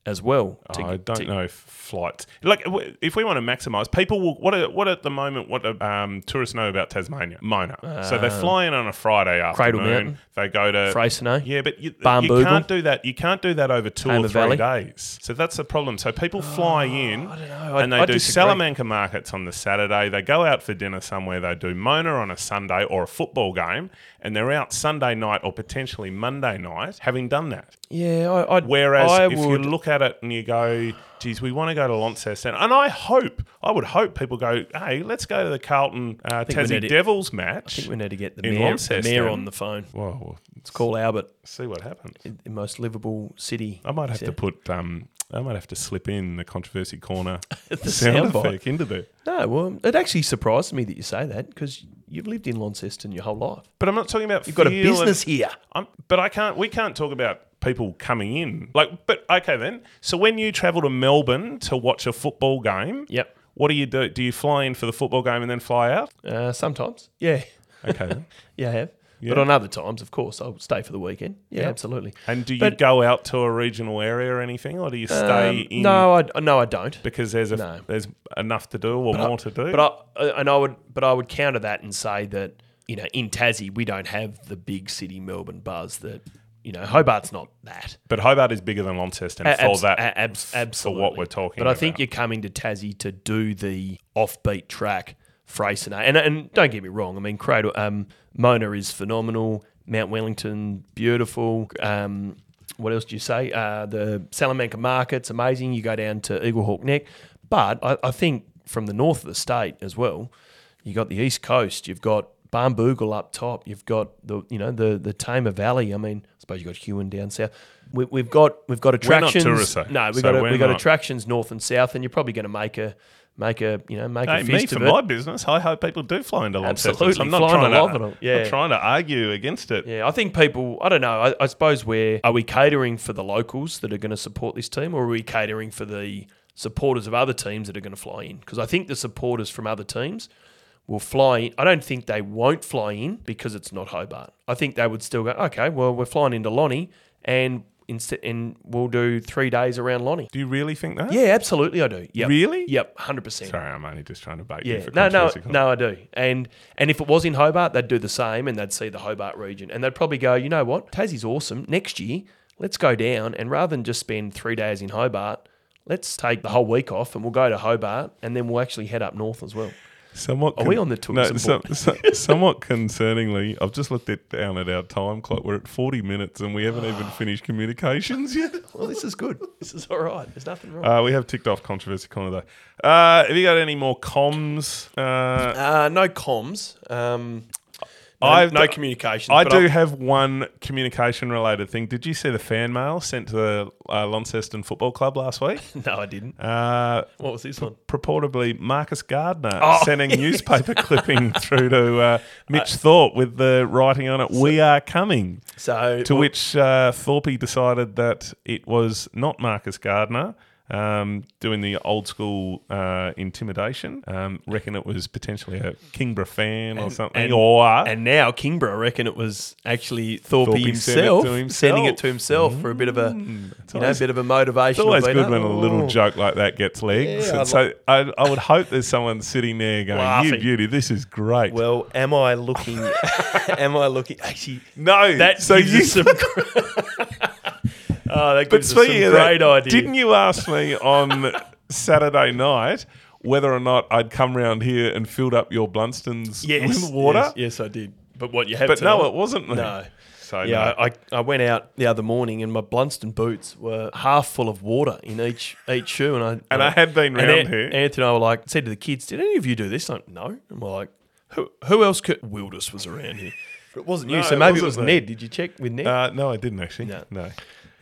as well. to- I don't to- know if flights like if we want to maximise people will what are, what at the moment what do, um, tourists know about Tasmania Mona so they fly in on a Friday Uh, Cradle afternoon Mountain. They go to Freycinet. yeah but you, you can't do that you can't do that over two or three Valley. days so that's the problem so people oh, fly in know. I- and they I do disagree. Salamanca markets on the Saturday they go out for dinner somewhere they do Mona on a Sunday or a football game and they're out Sunday night or potentially Monday night having done that Yeah, I, I'd, Whereas I if would, you look at it and you go, geez, we want to go to Launceston, and I hope, I would hope people go, hey, let's go to the Carlton uh, Tassie to- Devils match. I think we need to get the in mayor, the mayor on the phone. Well, let's Call Albert, see what happens. the most livable city. I might have to put, um, I might have to slip in the controversy corner The sound effect into there. No, well, it actually surprised me that you say that because you've lived in Launceston your whole life. But I'm not talking about You've got a feel and- business here. I'm, but I can't. We can't talk about people coming in. Like, but okay then. So when you travel to Melbourne to watch a football game, Yep. What do you do? Do you fly in for the football game and then fly out? Uh, sometimes, yeah, Okay. then. yeah, I have. Yeah. But on other times, of course, I'll stay for the weekend. Yeah, absolutely. And do you But- go out to a regional area or anything, or do you stay Um, in? no, I no, I don't. because there's a No. there's enough to do or more to do. But I uh, and I would, but I would counter that and say that you know in Tassie we don't have the big city Melbourne buzz that you know Hobart's not that. But Hobart is bigger than Launceston A- for abs- that. a- abs- for what we're talking. But I think you're coming to Tassie to do the offbeat track Freycinet. And and don't get me wrong, I mean Cradle um, Mona is phenomenal. Mount Wellington, beautiful. Um, what else do you say? Uh, the Salamanca Market's amazing. You go down to Eaglehawk Neck, but I, I think from the north of the state as well, you've got the east coast. You've got Barnbougle up top. You've got the you know the the Tamar Valley. I mean, I suppose you've got Huon down south. We, we've got we've got We're not attractions. tourists, though, no, we've so got we've got not. attractions north and south, and you're probably going to make a make a you know make Hey, a me fist for of it. my business, I hope people do fly into Launceston. Absolutely, I'm not trying to, yeah. not trying to argue against it. Yeah, I think people. I don't know. I, I suppose we're are we catering for the locals that are going to support this team, or are we catering for the supporters of other teams that are going to fly in? Because I think the supporters from other teams will fly in. I don't think they won't fly in because it's not Hobart. I think they would still go. Okay, well we're flying into Lonnie, and instead, and we'll do three days around Lonnie. Do you really think that? Yeah, absolutely, I do. Yep. Really? Yep, hundred percent. Sorry, I'm only just trying to bait Yeah, you for no, no, no, I do. And and if it was in Hobart, they'd do the same, and they'd see the Hobart region, and they'd probably go, you know what, Tassie's awesome. Next year, let's go down, and rather than just spend three days in Hobart, let's take the whole week off, and we'll go to Hobart, and then we'll actually head up north as well. Somewhat. Are we on the tourism so- somewhat concerningly, I've just looked at, down at our time clock. We're at 40 minutes and we haven't even finished communications yet. Well, this is good. This is all right. There's nothing wrong. Uh, we have ticked off controversy corner though. Uh, have you got any more comms? Uh, Uh, no comms. Um, no, I've no communications. I do I've- have one communication related thing. Did you see the fan mail sent to the uh, Launceston Football Club last week? No, I didn't. Uh, What was this one? purportedly Marcus Gardner Oh, sending newspaper clipping through to uh, Mitch Thorp with the writing on it, "We are coming." So To well, which uh, Thorp decided that it was not Marcus Gardner um, doing the old school uh, intimidation. Um, reckon it was potentially a Kingborough fan or something, and- or And now Kingborough reckon it was actually Thorp, Thorp sent it himself, to himself. sending it to himself for a bit of a, you know, a always- bit of a motivation. It's always good when a little "Oh." joke like that gets legs. Yeah, and so I, I would hope there's someone sitting there going, "You Laughing. beauty, this is great." Well, am I looking? am I looking? Actually, no, that so gives you. us some. oh, that but gives us some speaking of great idea. didn't you ask me on Saturday night whether or not I'd come round here and filled up your Blundstones Yes, with water? Yes, yes, I did. But what you have? But no, it wasn't me. No. So Yeah, no. I, I went out the other morning and my Blundstone boots were half full of water in each each shoe, and I And I had been round here. Anthony and I were like, said to the kids, "Did any of you do this?" Like, no. And we're like, "Who who else could?" Wilders was around here, but it wasn't you. No, so maybe it wasn't was. Ned. Did you check with Ned? Uh, no, I didn't actually. No. No,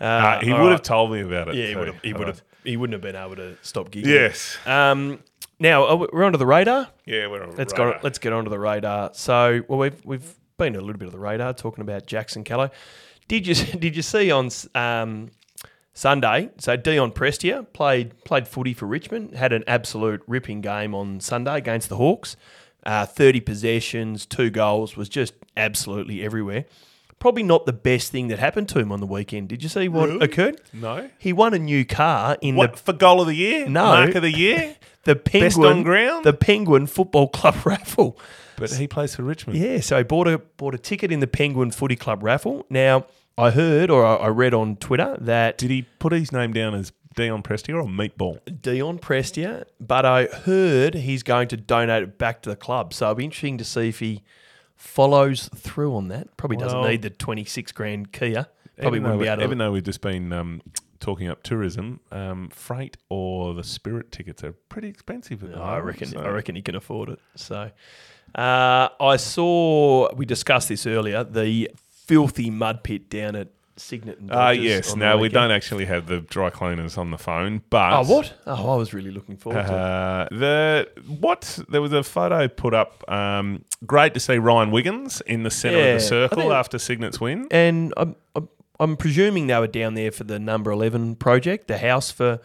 Uh, he would right. have told me about it. Yeah, he would have. He would have. He wouldn't have been able to stop giggling. Yes. Um. Now we- we're onto the radar. Yeah, we're on Let's radar. go. Let's get onto the radar. So, well, we've we've been a little bit of the radar talking about Jackson Callow. Did you did you see on um, Sunday? So Dion Prestia played played footy for Richmond. Had an absolute ripping game on Sunday against the Hawks. Uh, Thirty possessions, two goals, was just absolutely everywhere. Probably not the best thing that happened to him on the weekend. Did you see what occurred? No. He won a new car in What the for goal of the year? No. mark of the year. the Penguin on ground? the Penguin Football Club raffle. but he plays for Richmond. Yeah, so I bought a bought a ticket in the Penguin Footy Club raffle. Now I heard or I I read on Twitter that Did he put his name down as Dion Prestia or Meatball? Dion Prestia, but I heard he's going to donate it back to the club. So it'll be interesting to see if he follows through on that. Probably doesn't Well- need the twenty six grand Kia. Probably even wouldn't though, be able to. even though we've just been um, talking up tourism, um, freight or the Spirit tickets are pretty expensive. At the I moment, reckon. so- I reckon he can afford it. So, uh, I saw. We discussed this earlier. The filthy mud pit down at Cygnet and Ah, Dodges yes. on the Now we weekend. don't actually have the dry cleaners on the phone, but Oh, what? Oh, I was really looking forward to it. Uh, the what there was a photo put up. Um, great to see Ryan Wiggins in the centre Yeah, of the circle after Cygnet's win. And I'm, I'm, I'm presuming they were down there for the number 11 project, the house for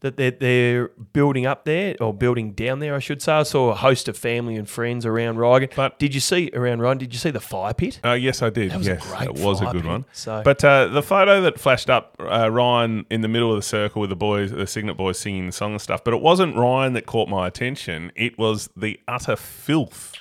that they're, they're building up there or building down there, I should say. I saw a host of family and friends around Rygan. But- did you see around Rygan? Did you see the fire pit? Uh, yes, I did. That was a great it was a good pit, one. so- But uh, the photo that flashed up, uh, Ryan in the middle of the circle with the boys, the Cygnet boys singing the song and stuff. But it wasn't Ryan that caught my attention. It was the utter filth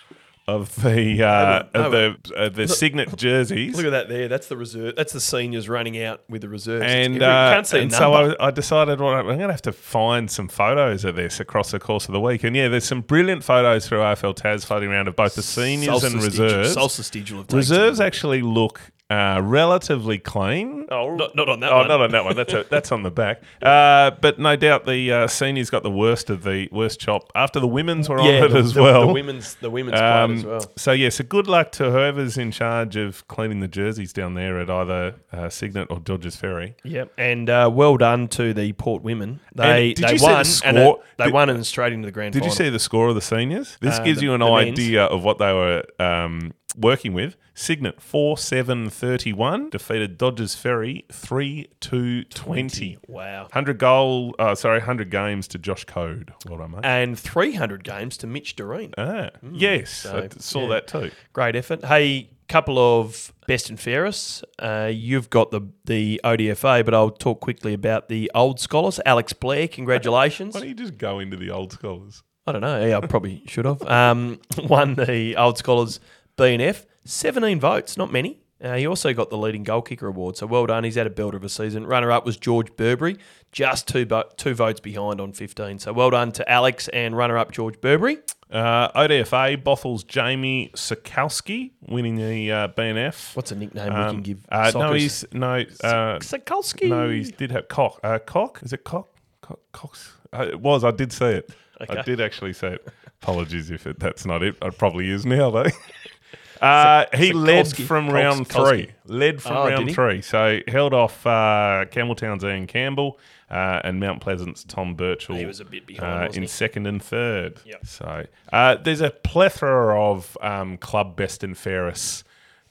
of the uh, no, of the uh, the Cygnet jerseys. Look at that there. That's the reserve. That's the seniors running out with the reserves. and uh, can't see and so. I, I decided well, I'm going to have to find some photos of this across the course of the week. And yeah, there's some brilliant photos through AFL Taz floating around of both the seniors and Solstice Digital- reserves. Solstice Digital Reserves actually look uh, relatively clean. Oh, not, not on that Oh, one. not on that one. That's a, that's on the back. Uh, but no doubt the uh, seniors got the worst of the worst chop after the women's were yeah, on it the, as the- well. The women's, the women's Um, club as well. So yeah, so good luck to whoever's in charge of cleaning the jerseys down there at either uh, Cygnet or Dodges Ferry. Yep, and uh, well done to the Port women. They did they you see the won and score? uh, they Did- won and straight into the grand Did you see the score of the seniors? This Uh, gives the- you an the men's? idea of what they were um, working with. Cygnet 4 7 31 defeated Dodges Ferry 3 2 20. Wow. 100 goal, uh, sorry, 100 games to Josh Code. Well done, mate. And 300 games to Mitch Doreen. ah, yes, I saw yeah. that too. Great effort. Hey, couple of best and fairest. Uh, you've got the the ODFA, but I'll talk quickly about the old scholars. Alex Blair, congratulations. Why don't you just go into the old scholars? I don't know. Yeah, I probably should have. Um, won the Old Scholars BNF. 17 votes, not many. Uh, he also got the leading goal kicker award, so well done. He's had a builder of a season. Runner up was George Burberry, just two bo- two votes behind on 15. So well done to Alex and runner up George Burberry. Uh, ODFA, Bothwell's Jamie Sikowski winning the uh, BNF. What's a nickname we Um, can give? Uh, no, he's no. Uh, Sikalski. no, he did have cock. Uh, cock is it cock? cock Cox. Uh, it was. I did see it. I did actually see it. Apologies if it, that's not it. It probably is now though. Uh, he led from Kolsky. round three. Led from Oh, round he? three. So held off uh, Campbelltown's Ian Campbell uh, and Mount Pleasant's Tom Birchall. He was a bit behind, uh, wasn't in he? second and third. Yep. So uh, there's a plethora of um, club best and fairest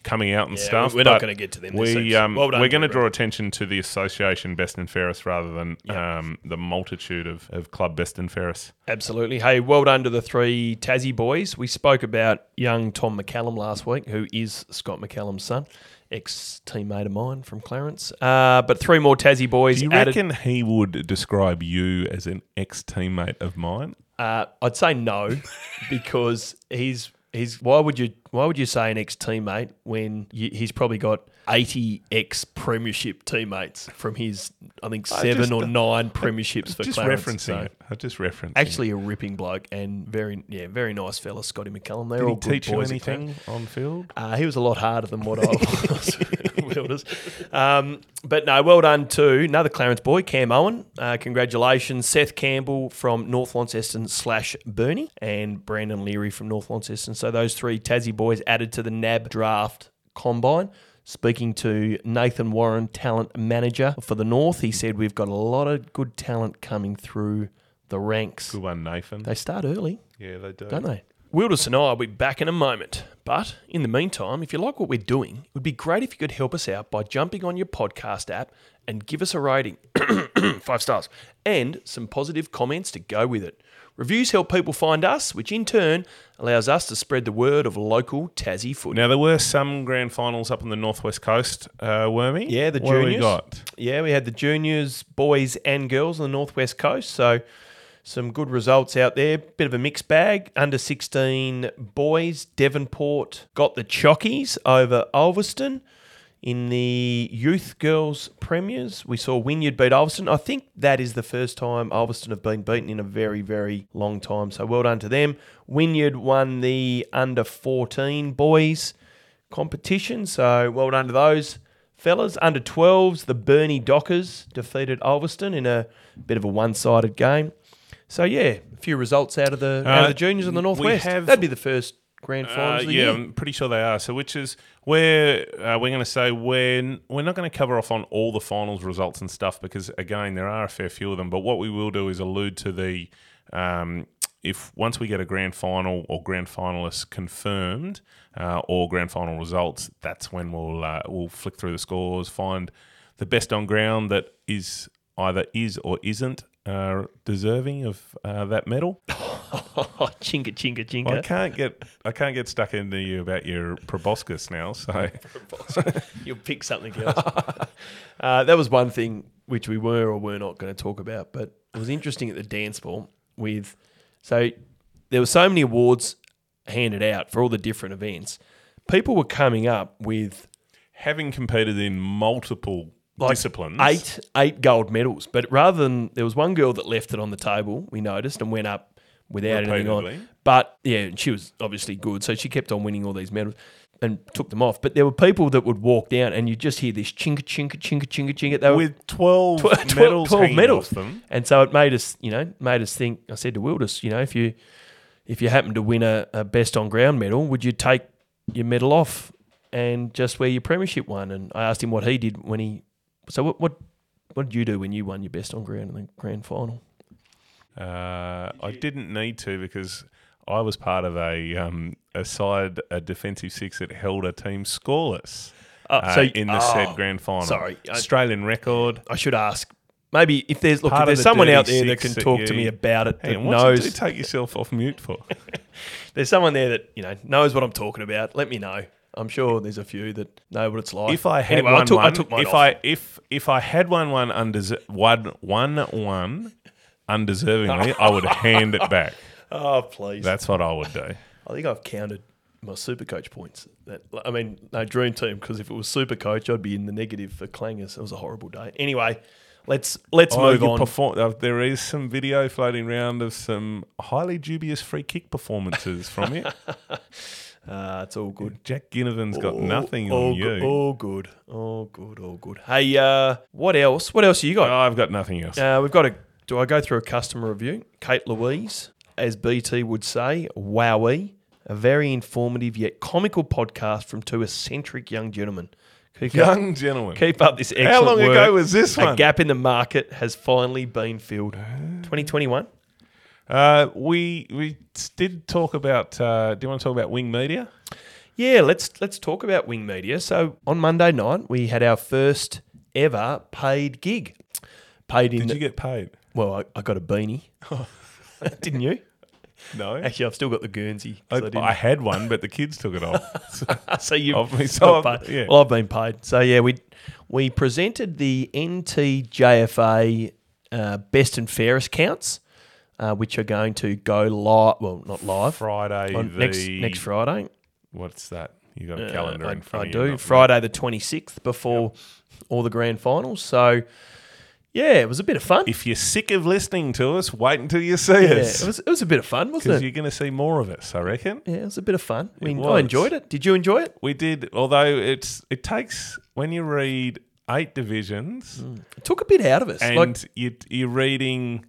coming out and Yeah, stuff. we're not gonna get to them this We, um, well done, we're going to draw attention to the association best and fairest rather than um, the multitude of, of club best and fairest. Absolutely. Hey, well done to the three Tassie boys. We spoke about young Tom McCallum last week, who is Scott McCallum's son, ex teammate of mine from Clarence. Uh, but three more Tassie boys Do you added. reckon he would describe you as an ex teammate of mine? Uh, I'd say no, because he's he's. Why would you Why would you say an ex teammate when you, he's probably got eighty ex premiership teammates from his I think I seven just- or nine premierships for just Clarence. referencing so- it. I just referencing. Actually, a ripping bloke and very yeah very nice fella, Scotty McCallum. They're it. all he teach you anything on field? Uh, he was a lot harder than what I was. Um, but no, well done to another Clarence boy, Cam Owen. Uh, congratulations, Seth Campbell from North Launceston slash Burnie, and Brandon Leary from North Launceston. So those three Tassie boys added to the NAB draft combine. Speaking to Nathan Warren, talent manager for the North, he said we've got a lot of good talent coming through the ranks. Good one, Nathan. They start early yeah, they do. don't they? Wilders and I will be back in a moment. But in the meantime, if you like what we're doing, it would be great if you could help us out by jumping on your podcast app and give us a rating. Five stars. And some positive comments to go with it. Reviews help people find us, which in turn allows us to spread the word of local Tassie foot. Now there were some grand finals up on the northwest coast, uh, we? Yeah, the what do we juniors. got? Yeah, we had the juniors, boys and girls on the northwest coast. So some good results out there. Bit of a mixed bag. Under 16 boys, Devonport got the Chockies over Ulverstone. In the youth girls premiers, we saw Wynyard beat Ulverstone. I think that is the first time Ulverstone have been beaten in a very, very long time. So well done to them. Wynyard won the under 14 boys competition. So well done to those fellas. Under 12s, the Burnie Dockers defeated Ulverstone in a bit of a one sided game. So yeah, a few results out of the out of Uh, the juniors in the northwest. have- That'd be the first grand Uh, finals the yeah, year. I'm pretty sure they are. So, which is where uh, we're going to say we're we're not going to cover off on all the finals results and stuff because again there are a fair few of them. But what we will do is allude to the um, if once we get a grand final or grand finalists confirmed uh, or grand final results, that's when we'll uh, we'll flick through the scores, find the best on ground that is either is or isn't. Uh, deserving of uh, that medal. Oh, chinka chinka chinka. Well, I can't get I can't get stuck into you about your proboscis now. So You'll pick something else. uh, that was one thing which we were or were not going to talk about, but it was interesting at the dance ball with. So there were so many awards handed out for all the different events, people were coming up with Having competed in multiple like disciplines, eight eight gold medals. But rather than there was one girl that left it on the table, we noticed, and went up without anything on. But yeah, and she was obviously good, so she kept on winning all these medals and took them off. But there were people that would walk down, and you just hear this chinka chinka chinka chinka chinka. They were with 12, tw- tw- medals, 12 medals. them. And so it made us, you know, made us think. I said to Wilders, you know, if you if you happen to win a, a best on ground medal, would you take your medal off and just wear your premiership one? And I asked him what he did when he. So what what what did you do when you won your best on ground in the grand final? Uh, I didn't need to because I was part of a um, a side, a defensive six that held a team scoreless Oh, uh, so- in the oh, said grand final. sorry. I- Australian record. I should ask. Maybe if there's look, if there's the someone out there that can that talk you- to me about it that on, what you knows. take yourself off mute for? There's someone there that you know knows what I'm talking about. Let me know. I'm sure there's a few that know what it's like. if I had Anyway, one, I took, one I took mine if off. I if if I had one one undeser- one one one undeservingly, I would hand it back. oh please, That's what I would do. I think I've counted my super coach points. That I mean, no dream team because if it was super coach, I'd be in the negative for clangers. It was a horrible day. Anyway, let's let's Oh, move on. perform- uh, there is some video floating around of some highly dubious free kick performances from you. uh, it's all good. Jack Ginnivan's got All- nothing all on good, you. All good. All good. All good. Hey, uh, what else? What else you got? Oh, I've got nothing else. Uh, we've got a. Do I go through a customer review? Kate Louise, as BT would say, wowee, a very informative yet comical podcast from two eccentric young gentlemen. Keep up, Young gentleman. keep up this excellent How long work. ago was this one? A gap in the market has finally been filled. 2021. Uh, we we did talk about. Uh, do you want to talk about Wing Media? Yeah, let's let's talk about Wing Media. So on Monday night we had our first ever paid gig. Paid in. Did you get paid? well, I, I got a beanie. Didn't you? No. Actually, I've still got the Guernsey. I, I I had one, but the kids took it off. So- so you Of me, so I've- paid. yeah. Well, I've been paid. So yeah, we we presented the NTJFA uh, best and fairest counts, uh, which are going to go live. Well, not live. Friday, on the next next Friday. What's that? You got a calendar Uh, in I, front I of you. I do. Friday the twenty sixth before all the grand finals. So yeah, it was a bit of fun. If you're sick of listening to us, wait until you see yeah, us. it was it was a bit of fun, wasn't Because it? you're going to see more of us, I reckon. yeah, it was a bit of fun. We, It I enjoyed it. Did you enjoy it? We did, although it's it takes when you read eight divisions It took a bit out of us. and like you, you're reading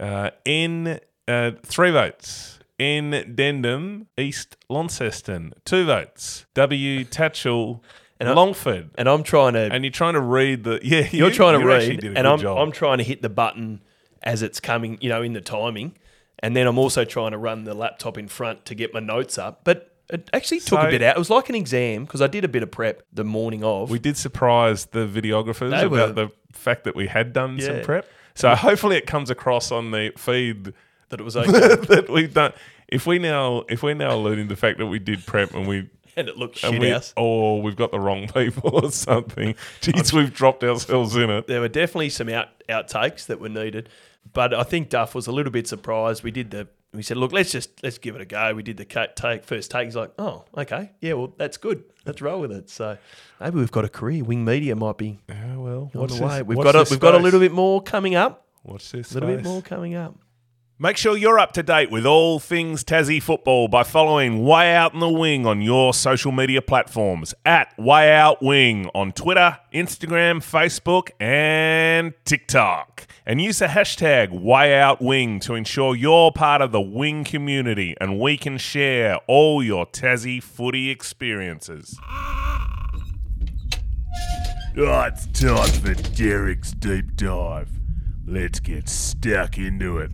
uh, N uh, three votes. N Dendham, East Launceston, two votes. W Tatchell, And I- Longford. and I'm trying to and you're trying to read the yeah. you're you- trying to read, and I'm job. I'm trying to hit the button as it's coming, you know, in the timing, and then I'm also trying to run the laptop in front to get my notes up. But it actually took a bit out. It was like an exam because I did a bit of prep the morning of. We did surprise the videographers about the fact that we had done some prep. So hopefully it comes across on the feed that it was okay, that we've done. If we now, if we're now alluding to the fact that we did prep and we. and it looked And shit we, house. or we've got the wrong people or something. Jeez, we've dropped ourselves in it. There were definitely some out outtakes that were needed, but I think Duff was a little bit surprised. We did the. We said, "Look, let's just let's give it a go." We did the ca- take first take. He's like, "Oh, okay, yeah, well, that's good. Let's roll with it." So maybe we've got a career. Wing Media might be Yeah, well, on what's the way. this- We've got a, we've got a little bit more coming up. What's this? A little bit more coming up. Make sure you're up to date with all things Tassie football by following Way Out in the Wing on your social media platforms at Way Out Wing on Twitter, Instagram, Facebook, and TikTok. And use the hashtag Way Out Wing to ensure you're part of the Wing community and we can share all your Tassie footy experiences. Oh, it's time for Derek's deep dive. Let's get stuck into it.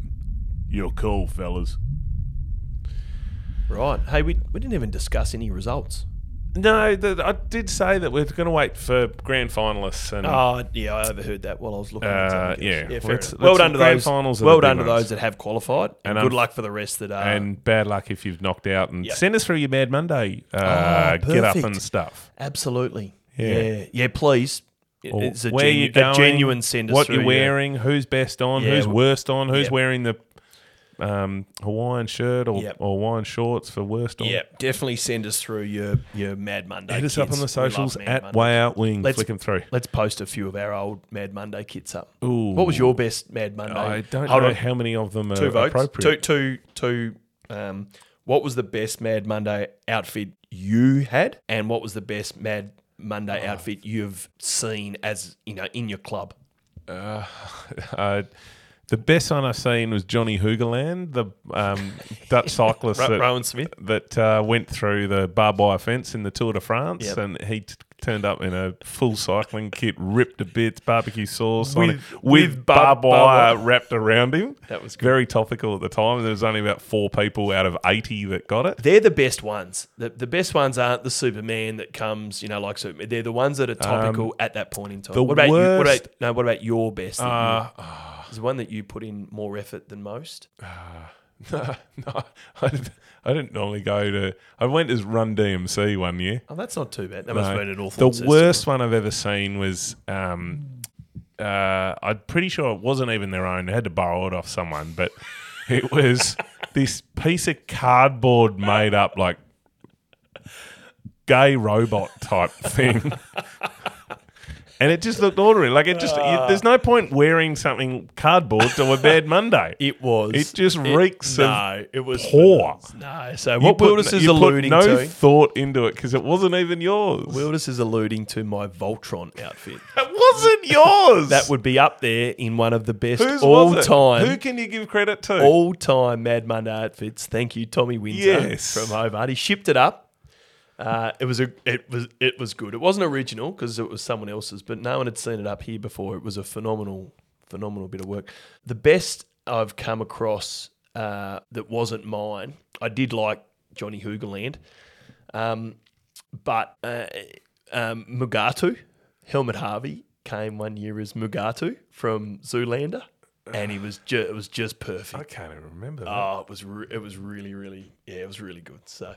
You're cool, fellas. Right. Hey, we we didn't even discuss any results. No, the, I did say that we're going to wait for grand finalists and Oh, yeah, I overheard that while I was looking. at Uh, something yeah. else. fair Let's- enough. well let's- done to grand those. finals are well big done to ones. those that have qualified, and, And good I'm- luck for the rest that are. and bad luck if you've knocked out. And Yep. send us through your Mad Monday uh, Oh, get up perfect. and stuff. Absolutely. Yeah. Yeah. Yeah, please. Or It's a, where genu- you're going, a genuine send us what through, you're yeah. wearing, who's best on, Yeah, who's w- worst on, who's yeah. wearing the um, Hawaiian shirt or, Yep. or Hawaiian shorts for worst. or- Yeah, definitely send us through your your Mad Monday. Hit us up on the socials at Monday. Way Out Wing. Let's- Flick 'em through. Let's post a few of our old Mad Monday kits up. Ooh. What was your best Mad Monday? I don't Hold know on. how many of them are two votes. appropriate. Two, two, two. Um, what was the best Mad Monday outfit you had, and what was the best Mad Monday Oh. outfit you've seen as you know in your club? Uh, the best one I've seen was Johnny Hoogerland, the um, Dutch cyclist Ro- that, Rowan Smith. that uh, went through the barbed wire fence in the Tour de France, Yep. and he t- turned up in a full cycling kit, ripped to bits, barbecue sauce on With- it, with, with barbed bar- wire wrapped around him. That was good. very topical at the time. There was only about four people out of eighty that got it. They're the best ones. The, the best ones aren't the Superman that comes, you know, like Superman. They're the ones that are topical at that point in time. the what about you? What about no? What about your best? that you- Uh, is the one that you put in more effort than most? no, no, I didn't, I didn't normally go to. I went as Run DMC one year. Oh, that's not too bad. That must No. have been an awful. The worst one I've ever seen was. Um, uh, I'm pretty sure it wasn't even their own. They had to borrow it off someone, but it was this piece of cardboard made up like gay robot type thing. And it just looked ordinary. Like it just, you, ah. there's no point wearing something cardboard to a bad Monday. It was. It just reeks of no, it was poor. No. So what put- Wilders is you put alluding no to? thought into it because it wasn't even yours. Wilders is alluding to my Voltron outfit. It wasn't yours. That would be up there in one of the best Whose all it? time. Who can you give credit to? all time Mad Monday outfits. Thank you, Tommy Windsor Yes. from Hobart. He shipped it up. Uh, it was a it was it was good. It wasn't original because it was someone else's, but no one had seen it up here before. It was a phenomenal phenomenal bit of work. The best I've come across uh, that wasn't mine. I did like Johnny Hoogerland, um, but uh, um, Mugatu Helmut Harvey came one year as Mugatu from Zoolander, and he was ju- it was just perfect. I can't even remember that. Oh, it was re- it was really really yeah, it was really good. So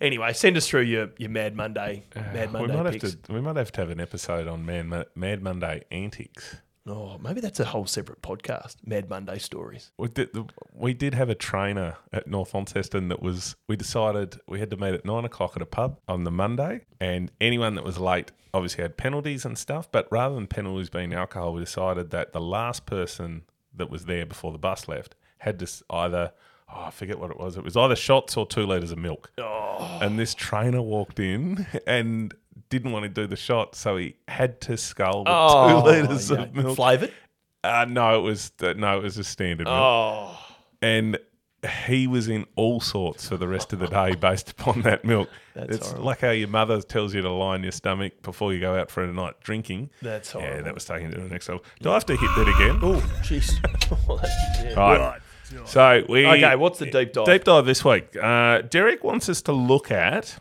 anyway, send us through your, your Mad Monday uh, Mad we Monday might have picks. to. We might have to have an episode on Man, Ma- Mad Monday antics. Oh, maybe that's a whole separate podcast. Mad Monday stories. We did. We did have a trainer at North Launceston that was. We decided we had to meet at nine o'clock at a pub on the Monday, and anyone that was late obviously had penalties and stuff. But rather than penalties being alcohol, we decided that the last person that was there before the bus left had to either. Oh, I forget what it was. It was either shots or two liters of milk. Oh. And this trainer walked in and didn't want to do the shot, so he had to scull with Oh, two liters yeah. of milk. Flavored? Uh, no, it was uh, no, it was a standard milk, Oh, and he was in all sorts for the rest of the day based upon that milk. That's it's horrible. like how your mother tells you to line your stomach before you go out for a night drinking. That's all. Yeah, that was taken to the next level. Do I have to hit that again? oh, jeez. That's- yeah. Right. So we Okay, what's the deep dive? Deep dive this week. Uh, Derek wants us to look at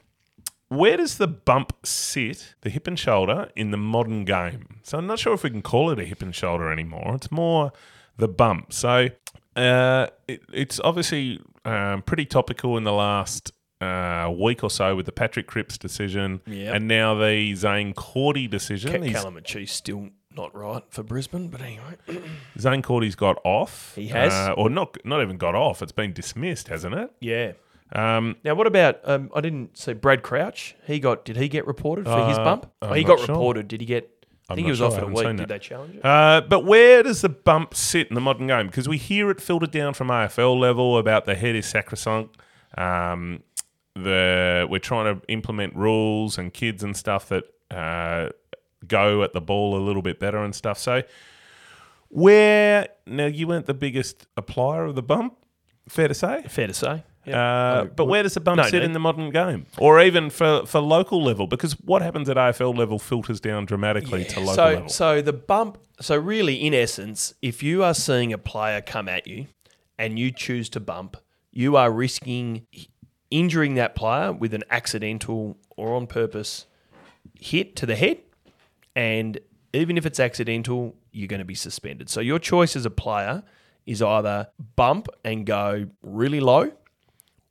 where does the bump sit, the hip and shoulder, in the modern game. So I'm not sure if we can call it a hip and shoulder anymore. It's more the bump. So uh, it, it's obviously um, pretty topical in the last uh, week or so with the Patrick Cripps decision, Yep. and now the Zane Cordy decision. He's- Calamachi's still not right for Brisbane, but anyway. Zane Cordy's got off. He has? uh, or not not even got off. It's been dismissed, hasn't it? yeah. Um, Now, what about? Um, I didn't see Brad Crouch. He got. Did he get reported for his Uh, bump? I'm Oh, he not got sure. reported. Did he get? I think he was sure. Off for a week. Did that. they challenge it? Uh, but where does the bump sit in the modern game? Because we hear it filtered down from AFL level about the head is sacrosanct. Um, the we're trying to implement rules and kids and stuff that uh, go at the ball a little bit better and stuff. So where now you weren't the biggest applier of the bump, fair to say. Fair to say. Uh, but where does the bump no sit need. in the modern game, or even for, for local level? Because what happens at AFL level filters down dramatically to local so, level. so the bump. So really, in essence, if you are seeing a player come at you, and you choose to bump, you are risking injuring that player with an accidental or on purpose hit to the head, and even if it's accidental, you're going to be suspended. So your choice as a player is either bump and go really low,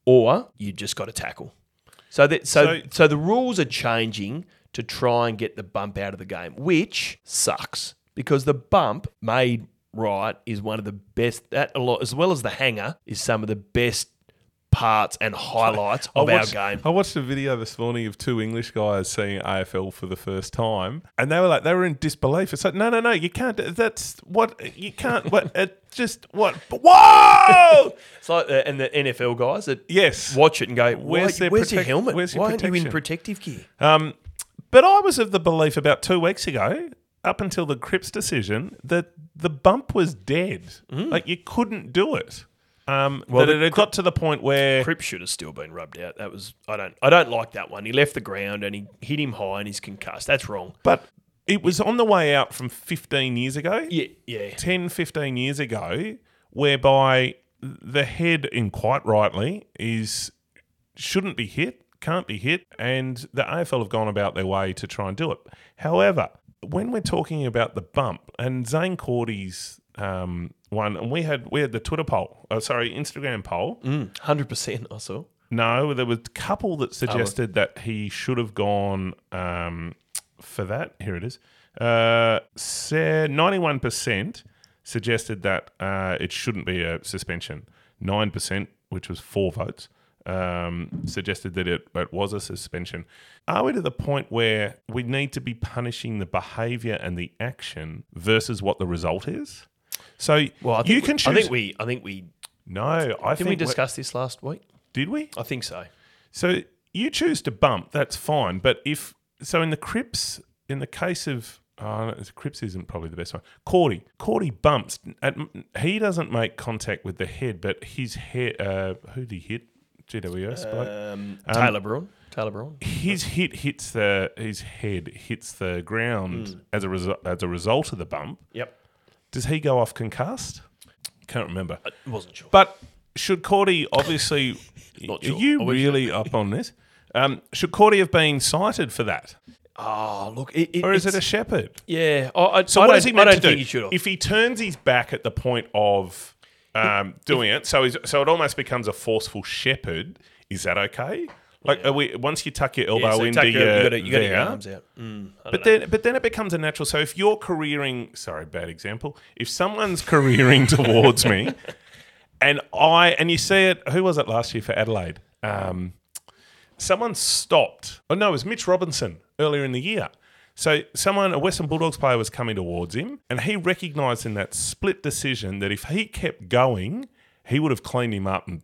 or you just got to tackle. So that so, So- so the rules are changing to try and get the bump out of the game, which sucks because the bump made right is one of the best. That a lot as well as the hanger is some of the best parts and highlights of watched, our game. I watched a video this morning of two English guys seeing AFL for the first time, and they were like, they were in disbelief. It's like, no, no, no, you can't. That's what you can't. What it just what? Whoa! It's like the, and the NFL guys that Yes. watch it and go, Where's their where's your helmet? where's your Why aren't you in protective gear? Um, but I was of the belief about two weeks ago, up until the Cripps decision, that the bump was dead. Like you couldn't do it. Um, Well, that it had got to the point where Cripps should have still been rubbed out. That was I don't I don't like that one. He left the ground and he hit him high and he's concussed. That's wrong. But it was on the way out from 15 years ago. Yeah, yeah. 10, 15 years ago, whereby the head, in quite rightly, is shouldn't be hit, can't be hit, and the AFL have gone about their way to try and do it. However, when we're talking about the bump, and Zane Cordy's um, one, and we had we had the Twitter poll, oh, sorry, Instagram poll. Hundred percent I saw. No, there was a couple that suggested that he should have gone um, for that. Here it is. Uh, Ninety-one percent suggested that uh, it shouldn't be a suspension. Nine percent, which was four votes, um, suggested that it, it was a suspension. Are we to the point where we need to be punishing the behaviour and the action versus what the result is? So Well, I think you we- can choose. I think we I think we no, I didn't think we we- discuss this last week? Did we? I think so. So you choose to bump, that's fine. But if so, in the Cripps, in the case of Cripps isn't probably the best one. Cordy, Cordy bumps. At, he doesn't make contact with the head, but his head. Uh, who did he hit? GWS. bloke? Um, Taylor Braun. Taylor Braun. his hit hits the his head hits the ground as a result as a result of the bump. Yep. Does he go off concussed? Can't remember. I wasn't sure. But should Cordy obviously? Not sure. Are you really up on this? Um, should Cordy have been cited for that, Oh, look, it, it, or is it a shepherd? yeah? I, I, So I what is he I don't to do? he should have. If he turns his back at the point of um, doing it, so he's, so it almost becomes a forceful shepherd. Is that okay? Like are we, once you tuck your elbow yeah, so into take your, your, you got you got your arms out. Mm, but know. then, but then it becomes a natural. So if you're careering, sorry, bad example. If someone's careering towards me, and I and you see it, who was it last year for Adelaide? Um, someone stopped. Oh no, it was Mitch Robinson earlier in the year. So someone, a Western Bulldogs player, was coming towards him, and he recognised in that split decision that if he kept going, he would have cleaned him up and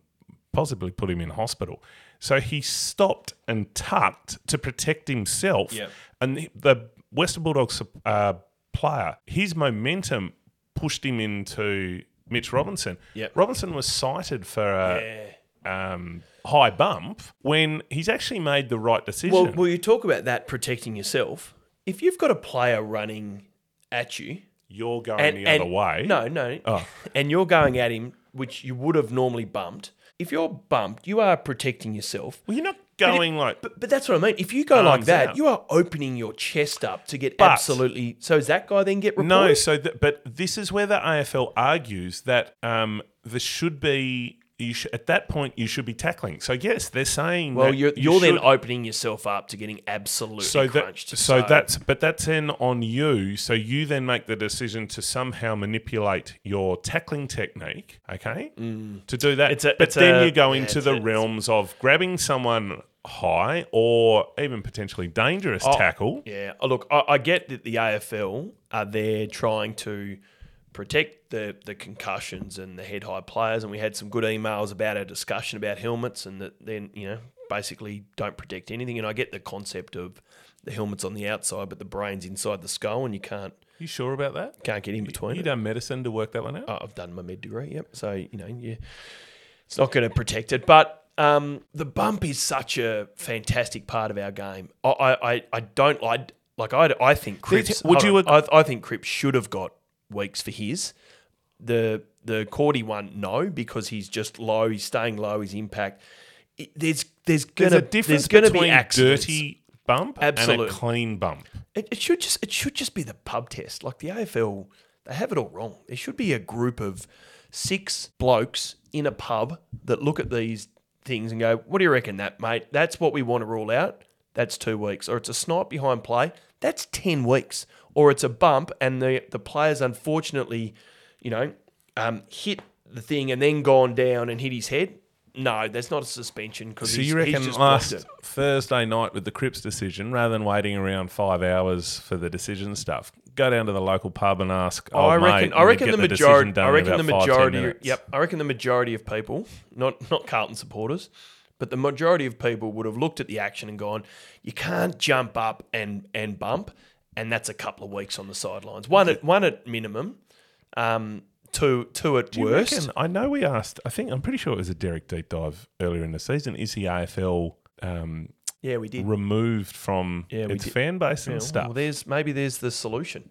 possibly put him in hospital. So he stopped and tucked to protect himself. Yep. And the, Western Bulldogs uh, player, his momentum pushed him into Mitch Robinson. Yep. Robinson was cited for a um, high bump when he's actually made the right decision. Well, well, you talk about that protecting yourself. If you've got a player running at you, You're going and, the and- other way. No, no. Oh. And you're going at him, which you would have normally bumped. If you're bumped, you are protecting yourself. Well, you're not going like. But, but that's what I mean. If you go like that, out. you are opening your chest up to get But- absolutely. So does that guy then get reported? No, so th- but this is where the AFL argues that um, there should be you sh- at that point you should be tackling. So yes, they're saying Well, that you're, you you're then opening yourself up to getting absolutely so crunched. that so that's but that's then on you. So you then make the decision to somehow manipulate your tackling technique, okay, to do that. Mm. A- but then a- you go yeah, into the a- realms of grabbing someone high or even potentially dangerous tackle. Yeah, oh, look, I, I get that the AFL are there trying to protect the the concussions and the head high players, and we had some good emails about our discussion about helmets and that then you know basically don't protect anything. And I get the concept of the helmets on the outside, but the brain's inside the skull, and you can't You sure about that? can't get in between. You it. done medicine to work that one out? Oh, I've done my med degree. Yep. So you know, yeah, it's not going to protect it, but. Um, the bump is such a fantastic part of our game. I, I, I- I don't like like I, I think Cripps. would you on. I, I think Cripps should have got weeks for his. The the Cordy one, no, because he's just low. He's staying low. His impact. It- there's there's There's gonna a difference there's gonna between be accidents. dirty bump and a clean bump. It, it should just it should just be the pub test. Like the AFL, they have it all wrong. There should be a group of six blokes in a pub that look at these things and go, "What do you reckon that, mate? That's what we want to rule out. That's two weeks, or it's a snipe behind play. That's ten weeks, or it's a bump, and the the players unfortunately." you know, um, hit the thing and then gone down and hit his head, no, that's not a suspension because So you reckon last. Thursday night with the Cripps decision, rather than waiting around five hours for the decision stuff, go down to the local pub and ask. Oh, I reckon. I reckon the majority. I reckon the about five, 10 majority. Yep. I reckon the majority of people, not not Carlton supporters, but the majority of people would have looked at the action and gone, "You can't jump up and and bump," and that's a couple of weeks on the sidelines. One at one at minimum, um, two two at Do worst. reckon- I know we asked. I think I'm pretty sure it was a Derek deep dive earlier in the season. Is the AFL um, Yeah, we did. removed from Yeah, its did. fan base and Yeah, stuff? Well, there's maybe there's the solution.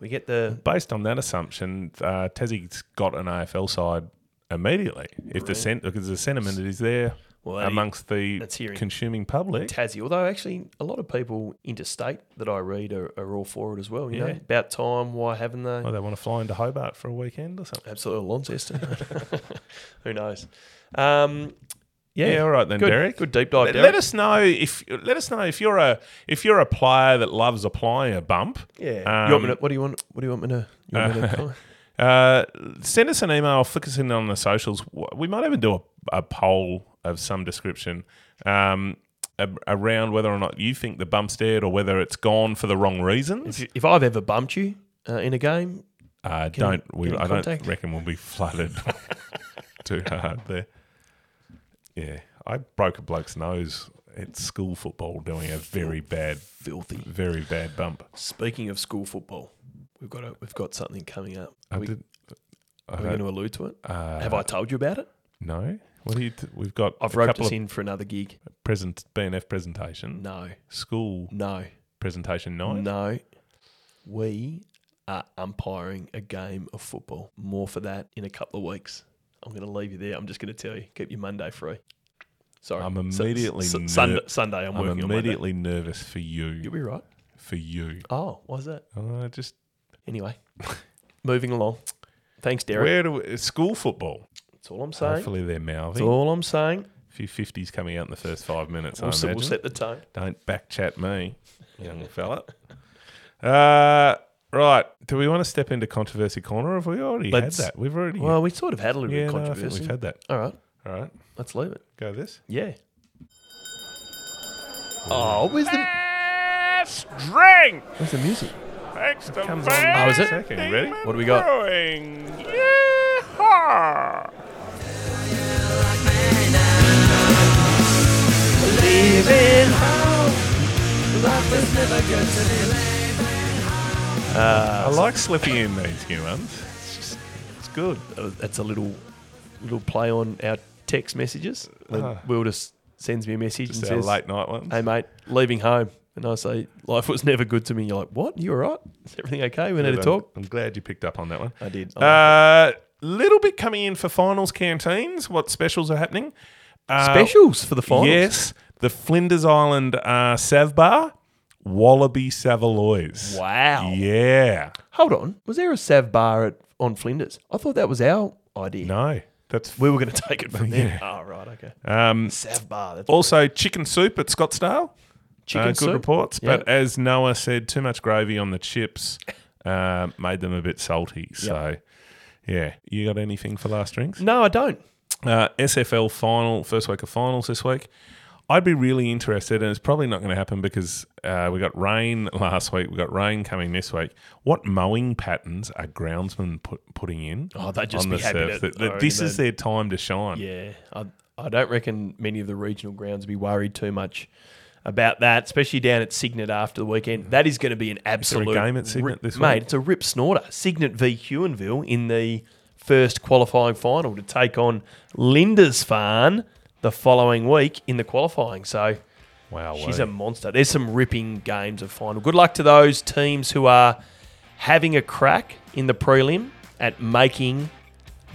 We get the Based on that assumption, uh, Tassie's got an AFL side immediately. If the sen- because the sentiment is there Well, that- amongst the that's hearing- consuming public. Tassie. Although actually, a lot of people interstate that I read are, are all for it as well. You know, about time. Why haven't they? Oh, they want to fly into Hobart for a weekend or something. Absolutely, Launceston. Who knows? Um, yeah, Yeah, all right then, good, Derek. Good deep dive, Let, let us know if let us know if you're a if you're a player that loves applying a bump. yeah. you want me Um, to, what do you want? What do you want me to? You want me to Uh, send us an email, flick us in on the socials. We might even do a, a poll of some description um, around whether or not you think the bump's dead or whether it's gone for the wrong reasons. if, if I've ever bumped you uh, in a game, Uh, don't we? I don't reckon we'll be flooded too hard there. Yeah, I broke a bloke's nose at school football doing a very bad, filthy. very bad bump. Speaking of school football, we've got a, we've got something coming up. I Are we, did. Are we going to allude to it? uh, Have I told you about it? No. What do you? T- we've got I've a roped couple us of in for another gig. present BNF presentation, No, school no, presentation nine. no. We are umpiring a game of football. More for that in a couple of weeks. I'm going to leave you there. I'm just going to tell you, keep your Monday free. Sorry, I'm immediately ner- Sunday, Sunday. I'm, I'm working on Monday. immediately nervous for you. You'll be right. For you. Oh, why's that? Uh, just Anyway, moving along. Thanks, Derek. where do we, school football? That's all I'm saying. Hopefully they're That's all I'm saying. A few fifties coming out in the first five minutes. We'll, I s- we'll set the tone. Don't back chat me, young fella. Uh, right. Do we want to step into controversy corner? Or have we already Let's- had that? We've already. Well, we sort of had a little yeah, bit of no, I think controversy. we've had that. All right, All right. let's leave it. Go this. Yeah. Oh, where's the String. where's the music? Thanks to Comes on- Oh, is it? Second, you ready? What do we got? Brewing. Yeehaw. I like slipping in these new ones. It's just, it's good. Uh, That's a little little play on our text messages. When Ah. Will just sends me a message Just and says, late night ones. "Hey mate, leaving home." And I say, "Life was never good to me." You're like, "What? You all right? Is everything okay? We need to I'm- talk." I'm glad you picked up on that one. I did. Uh, little bit coming in for finals canteens. What specials are happening? Uh, Specials for the finals. Yes, the Flinders Island uh, Sav Bar, Wallaby Savaloys. Wow. Yeah. Hold on. Was there a Sav bar at, on Flinders? I thought that was our idea. No, that's We were going to take it from there. Yeah. Oh, right. Okay. um, Sav bar. That's also chicken soup at Scottsdale. chicken Uh, good soup. reports, Yeah. but as Noah said, too much gravy on the chips uh, made them a bit salty. So, yeah, you got anything for last drinks? No, I don't. Uh, SFL final, first week of finals this week. I'd be really interested, and it's probably not going to happen because uh, we got rain last week. We got rain coming this week. What mowing patterns are groundsmen put, putting in? Oh, they'd just on be the happy surf? to- That- that this is their time to shine. Yeah, I, I don't reckon many of the regional grounds will be worried too much about that, especially down at Cygnet after the weekend. That is going to be an absolute game at Cygnet rip- this mate. It's a rip snorter. Cygnet v Huonville in the first qualifying final to take on Lindisfarne the following week in the qualifying. So Wow, she's a monster. There's some ripping games of final. Good luck to those teams who are having a crack in the prelim at making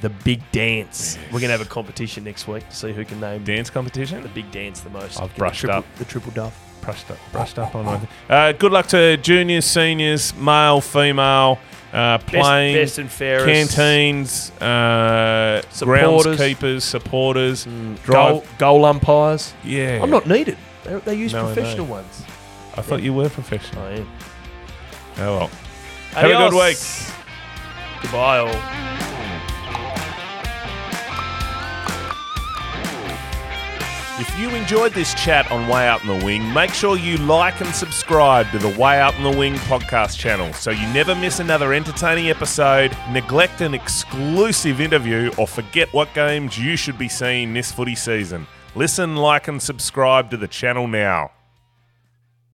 the big dance. We're going to have a competition next week to see who can name dance competition. the big dance the most. I've Get the brushed triple- up. the triple dove. Brushed up, brushed up on. Uh, good luck to juniors, seniors, male, female, uh, playing, best and fairest. canteens, uh, Supporters. groundskeepers, supporters, Goal, drive. goal umpires. Yeah, I'm not needed. They, they use No, professional ones. I thought you were professional. I am. Oh well. Have a good week. Goodbye, all. If you enjoyed this chat on Way Out in the Wing, make sure you like and subscribe to the Way Out in the Wing podcast channel so you never miss another entertaining episode, neglect an exclusive interview, or forget what games you should be seeing this footy season. Listen, like, and subscribe to the channel now.